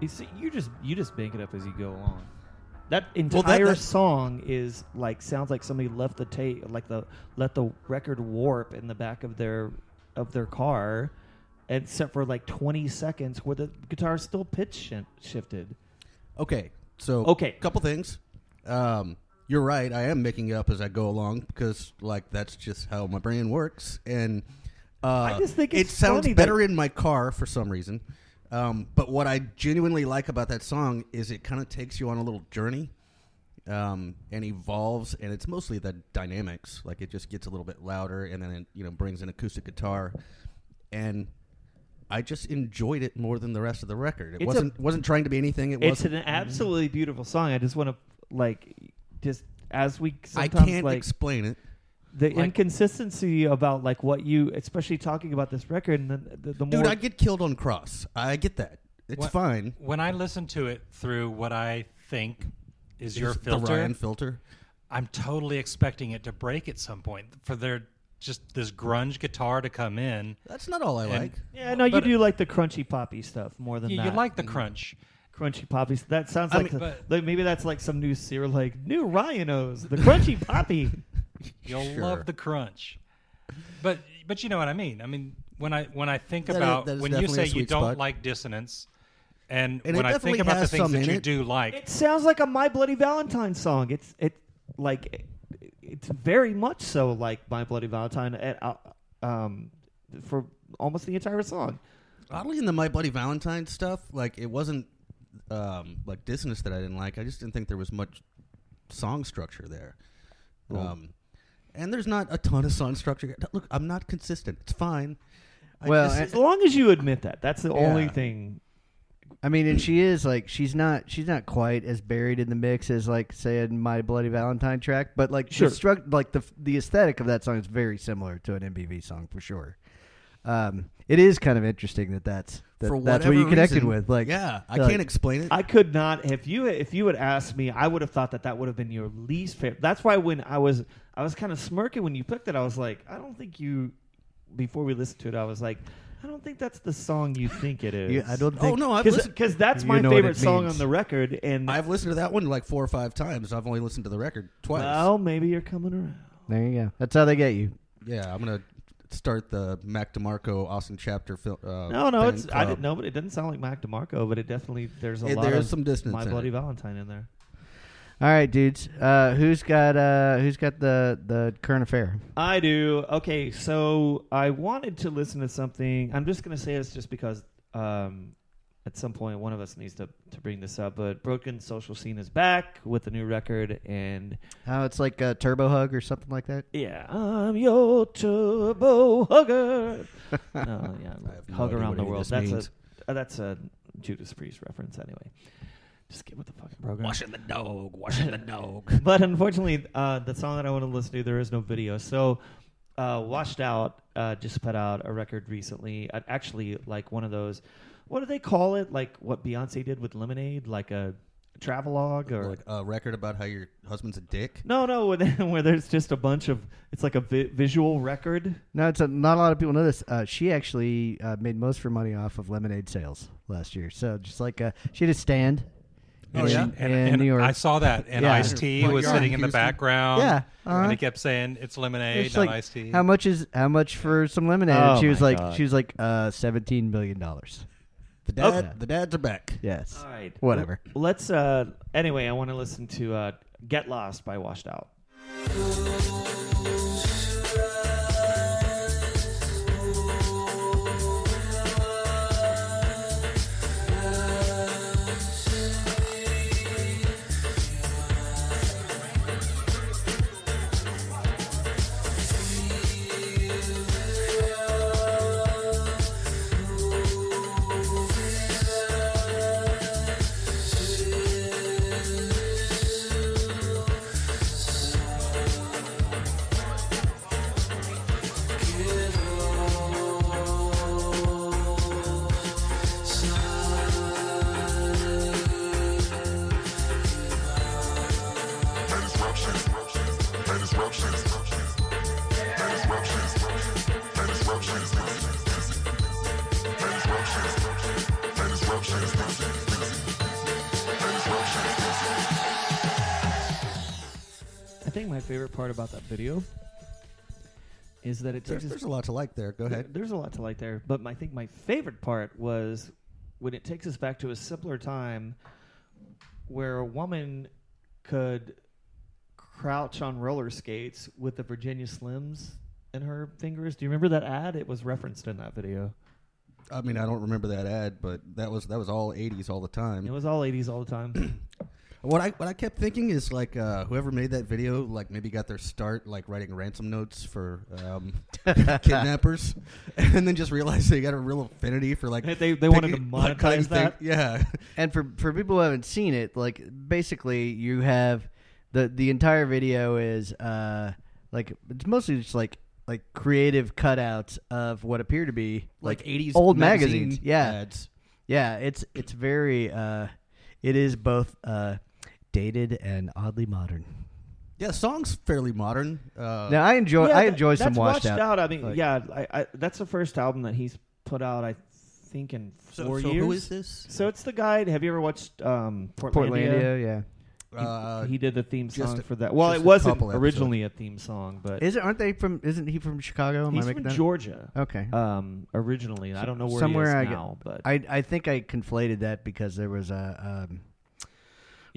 D: You see, you just you just bank it up as you go along. That entire
C: that-
D: song is like sounds like somebody left the tape, like the let the record warp in the back of their of their car, except for like twenty seconds where the guitar is still pitch shi- shifted.
C: Okay, so
D: Okay.
C: A couple things. Um, you're right. I am making it up as I go along because, like, that's just how my brain works. And uh,
D: I just think
C: it sounds better
D: that-
C: in my car for some reason. Um, but what I genuinely like about that song is it kind of takes you on a little journey um, and evolves, and it's mostly the dynamics. Like it just gets a little bit louder, and then it, you know brings an acoustic guitar, and I just enjoyed it more than the rest of the record. It
D: It's
C: wasn't wasn't trying to be anything. It
D: It's
C: wasn't.
D: an absolutely beautiful song. I just want to like just as we
C: I
D: sometimes
C: can't
D: like
C: explain it.
D: the
B: like-
D: inconsistency about like what you, especially talking about this record, and the, the, the
C: Dude,
D: more
C: I get killed on cross. I get that. It's
B: What-
C: fine.
B: When I listen to it through what I think is your
C: It's
B: filter,
C: The Ryan filter.
B: I'm totally expecting it to break at some point for their just this grunge guitar to come in.
C: That's not all I
B: And-
C: like.
D: yeah, no, you
B: but-
D: do like the crunchy poppy stuff more than
B: You,
D: that.
B: you like the mm. crunch.
D: Crunchy poppies. That sounds
C: I
D: like,
C: mean,
D: the-
B: but-
D: like maybe that's like some new cereal, like new Ryanos, the crunchy poppy.
B: You'll
C: Sure.
B: love the crunch. But but you know what I mean. I mean when I when I think
C: That is-
B: about
C: that is
B: when you
C: definitely a
B: say you
C: sweet
B: don't
C: spot.
B: like dissonance, and,
C: And it
B: when I
C: definitely
B: think about the
C: has
B: things
C: some
B: that
C: in
B: you
C: it.
B: do like,
D: It sounds like a My Bloody Valentine song. It's it like it's very much so like My Bloody Valentine at, uh, um for almost the entire song.
C: Oddly, in the My Bloody Valentine stuff, like it wasn't um, like dissonance that I didn't like. I just didn't think there was much song structure there. Um, and there's not a ton of song structure. Look, I'm not consistent. It's fine. I
A: Well,
C: just-
D: As long as you admit that, that's the only thing.
A: I mean, and she is like she's not she's not quite as buried in the mix as like say in my Bloody Valentine track, but like
D: Sure.
A: the struct like the the aesthetic of that song is very similar to an MBV song for sure. Um, it is kind of interesting that that's that,
C: for
A: that's what
C: whatever
A: you connected
C: reason,
A: with. Like,
C: yeah, I
A: like-
C: can't explain it.
D: I could not if you if you had asked me, I would have thought that that would have been your least favorite. That's why when I was I was kind of smirking when you picked it. I was like, I don't think you. Before we listened to it, I was like, I don't think that's the song you think it is.
A: you, I don't
C: oh
A: think.
C: no, I've
D: because that's my favorite song on the record, and
C: I've listened to that one like four or five times. I've only listened to the record twice.
D: well, maybe you're coming around.
A: There you go. That's how they get you.
C: yeah, I'm gonna start the Mac DeMarco Austin chapter. Fil- uh,
D: No, no,
C: fan
D: it's I didn't know, but it doesn't sound like Mac DeMarco, but it definitely there's a
C: It-
D: lot
C: there's
D: of
C: some distance.
D: My
C: in
D: Bloody
C: it.
D: Valentine in there.
A: All right, dudes. Uh, who's got uh, who's got the the current affair?
D: I do. Okay, so I wanted to listen to something. I'm just going to say this just because um, at some point one of us needs to, to bring this up. But Broken Social Scene is back with a new record, and
A: Oh, it's like a turbo hug or something like that.
D: yeah, I'm your turbo hugger. no, yeah,
C: no
D: hug around the world. That's
C: means.
D: a uh, that's a Judas Priest reference, anyway. Just get with the fucking program.
C: Washing the dog, washing the dog.
D: but unfortunately, uh, the song that I want to listen to, there is no video. So, uh, Washed Out uh, just put out a record recently. Uh, actually, like one of those, what do they call it? Like what Beyonce did with Lemonade, like a travelogue or.
C: like a record about how your husband's a dick.
D: no, no, where, they- where there's just a bunch of. It's like a vi- visual record.
A: No, it's a, not a lot of people know this. Uh, she actually uh, made most of her money off of lemonade sales last year. So just like uh, she had a stand.
C: Oh,
A: in,
C: yeah?
B: and,
A: in
B: and
A: New York.
B: I saw that, and
A: Yeah.
B: Ice T was
C: yard
B: sitting in the background.
A: Yeah, uh-huh.
B: and he kept saying it's lemonade,
A: It's
B: not
A: like,
B: iced tea.
A: How much is how much for some lemonade?
D: Oh
A: and she was like
D: God.
A: she was like uh, seventeen million dollars.
C: The dad,
A: Okay.
C: the dads are back.
A: Yes.
D: All right.
A: Whatever.
D: L- Let's. Uh, anyway, I want to listen to uh, "Get Lost" by Washed Out. Think my favorite part about that video is that it takes us
C: there's a lot to like there. Go ahead.
D: There- There's a lot to like there, but I think my favorite part was when it takes us back to a simpler time where a woman could crouch on roller skates with the Virginia Slims in her fingers. Do you remember that ad? It was referenced in that video.
C: I mean, I don't remember that ad, but that was that was all '80s all the time.
D: It was all 80s all the time.
C: What I what I kept thinking is like uh, whoever made that video, like maybe got their start like writing ransom notes for um, kidnappers, and then just realized they got a real affinity for like
D: they they wanted to
C: picking- like,
D: monetize that.
C: thing- Yeah,
A: And for for people who haven't seen it, like basically you have the the entire video is uh like it's mostly just like like creative cutouts of what appear to be
C: like '80s
A: old
C: magazine
A: magazines. Yeah,
C: ads.
A: yeah. It's it's very uh, it is both uh, dated and oddly modern.
C: Yeah, the song's fairly modern. Uh,
A: now I enjoy
D: Yeah,
A: I
D: that-
A: enjoy some
D: that's
A: washed out.
D: I mean,
A: like-
D: yeah, I, I, that's the first album that he's put out. I think in
C: so,
D: four
C: so
D: years.
C: who is this?
D: So it's the guy. Have you ever watched um, Portlandia?
A: Portlandia, yeah.
D: He,
C: Uh,
D: he did the theme song
C: a-
D: for that. Well, it wasn't
C: couple episodes.
D: originally a theme song, but
A: Is it? Aren't they from? Isn't he from Chicago? Am
D: he's
A: I making
D: from
A: that?
D: Georgia.
A: Okay.
D: Um, originally, I don't know where
A: Somewhere I
D: he is
A: get-
D: now, but
A: I I think I conflated that because there was a um,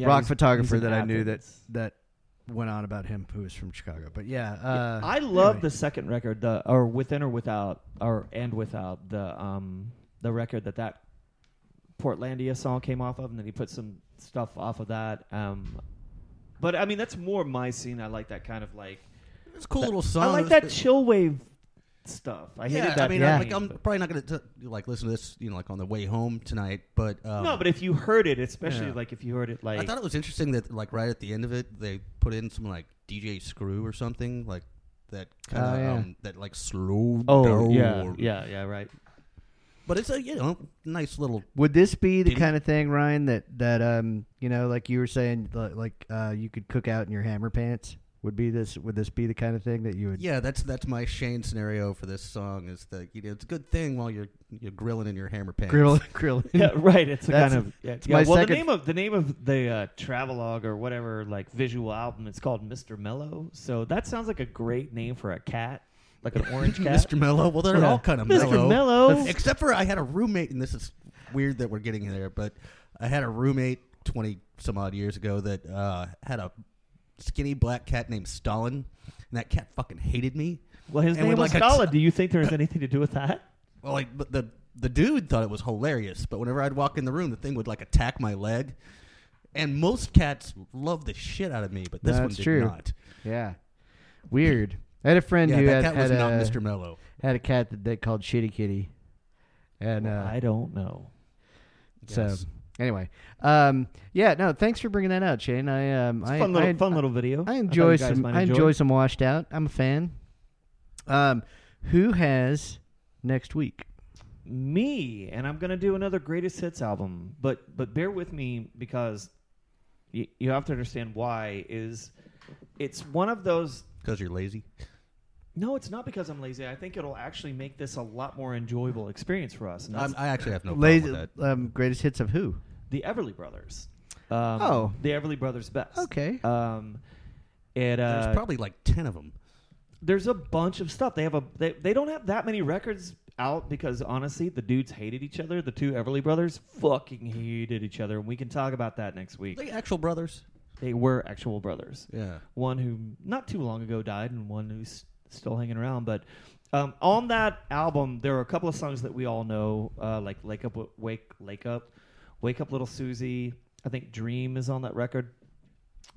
D: yeah,
A: rock photographer
D: he's in
A: that I knew that that went on about him who was from Chicago. But yeah, uh,
D: I love
A: anyway.
D: the second record, the or within or without, or and without the um the record that that Portlandia song came off of, and then he put some stuff off of that. Um, but I mean, that's more my scene. I like that kind of like
C: it's a cool
D: that-
C: little song.
D: I like that chill wave stuff. I hated
C: yeah,
D: that.
C: I mean,
A: Yeah.
C: I'm, like, I'm probably not going to like listen to this, you know, like on the way home tonight. But um,
D: no, but if you heard it, especially
C: Yeah.
D: like if you heard it, like
C: I thought it was interesting that like right at the end of it, they put in some like DJ Screw or something like that kind of
A: Oh, yeah.
C: um, that like slow.
D: oh
C: down.
D: yeah, yeah, yeah, right.
C: But it's a you know nice little.
A: Would this be the kind of thing, Ryan, that that um you know, like you were saying, like uh, you could cook out in your hammer pants? Would be this? Would this be the kind of thing that you would?
C: Yeah, that's that's my Shane scenario for this song. Is that you know it's a good thing while you're you're grilling in your hammer pants.
A: grilling grill.
D: Yeah, right. It's a kind of yeah.
A: it's
D: yeah,
A: my
D: well,
A: second-
D: the name of the name of the uh, travelogue or whatever like visual album. It's called Mr. Mellow. So that sounds like a great name for a cat, like an orange cat.
C: Mr. Mellow. Well, they're
D: Yeah.
C: all kind of
D: Mr.
C: mellow.
D: Mellow.
C: Except for I had a roommate, and this is weird that we're getting there, but I had a roommate twenty some odd years ago that uh, had a skinny black cat named Stalin, and that cat fucking hated me.
D: Well, his
C: And
D: name
C: with,
D: was
C: like, a
D: Stalin.
C: t-
D: Do you think there has anything to do with that?
C: Well, like but the the dude thought it was hilarious, but whenever I'd walk in the room, the thing would like attack my leg. And most cats love the shit out of me, but this one
A: That's
C: did
A: true.
C: not.
A: Yeah. Weird. I had a friend
C: Yeah,
A: who
C: that
A: had,
C: cat was
A: had
C: not
A: a,
C: Mr. Mellow.
A: had a cat that they called Shitty Kitty, and uh,
D: I don't know.
A: so
C: Yes.
A: Anyway, um, yeah, no, thanks for bringing that out, Shane. I um,
D: It's a
A: I,
D: fun little
A: I,
D: fun little video.
A: I enjoy
D: you guys
A: some.
D: might
A: I enjoy some washed out. I'm a fan. Um, who has next week?
D: me, and I'm gonna do another greatest hits album. But but bear with me because y- you have to understand why. Is it's one of those
C: Because you're lazy.
D: No, it's not because I'm lazy. I think it'll actually make this a lot more enjoyable experience for us. And that's
C: I'm, I actually have no problem
A: Lazy,
C: with that.
A: um, greatest hits of who?
D: The Everly Brothers. Um,
A: Oh.
D: the Everly Brothers best.
A: Okay.
D: Um, it uh,
C: There's probably like ten of them.
D: there's a bunch of stuff. They have a they, they don't have that many records out because honestly, the dudes hated each other. The two Everly brothers fucking hated each other, and we can talk about that next week.
C: They actual brothers.
D: They were actual brothers.
C: Yeah.
D: one who not too long ago died and one who's still hanging around. But um, on that album, there are a couple of songs that we all know, uh, like "Lake Up, Wake, Lake Up," "Wake Up, Little Susie." I think "Dream" is on that record.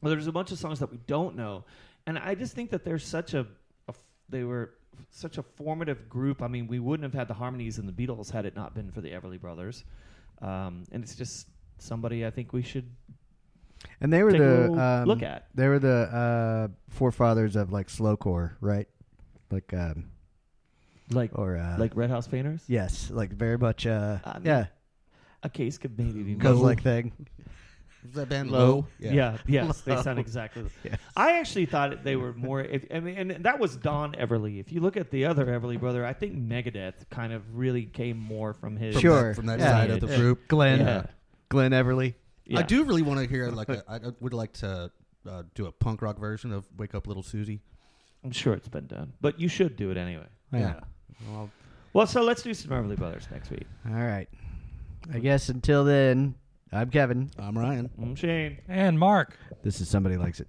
D: Well, there's a bunch of songs that we don't know, and I just think that they're such a they were such a formative group. I mean, we wouldn't have had the harmonies in the Beatles had it not been for the Everly Brothers, um, and it's just somebody I think we should
A: And they were the um,
D: look at.
A: They were the uh, forefathers of like slowcore, right? Like um,
D: like
A: or uh,
D: like Red House Painters.
A: yes, like very much. Uh,
D: I mean,
A: yeah,
D: a case community.
A: Goes like thing.
C: Is that band
D: Low? Yeah. yes, they sound exactly.
A: The, Yes.
D: I actually thought they were more. If, I mean, and that was Don Everly. If you look at the other Everly brother, I think Megadeth kind of really came more from his.
C: From
A: Sure.
C: that, from that
A: Yeah.
C: side of the group.
A: Glenn.
D: Yeah.
A: Glenn Everly.
D: Yeah.
C: I do really want to hear like I would like to uh, do a punk rock version of "Wake Up, Little Susie."
D: I'm sure it's been done, but you should do it anyway.
A: Yeah.
C: Well,
D: Well, so let's do some Everly brothers next week.
A: all right. I guess until then, I'm Kevin.
C: I'm Ryan.
D: I'm Shane.
B: And Mark.
A: This is Somebody Likes It.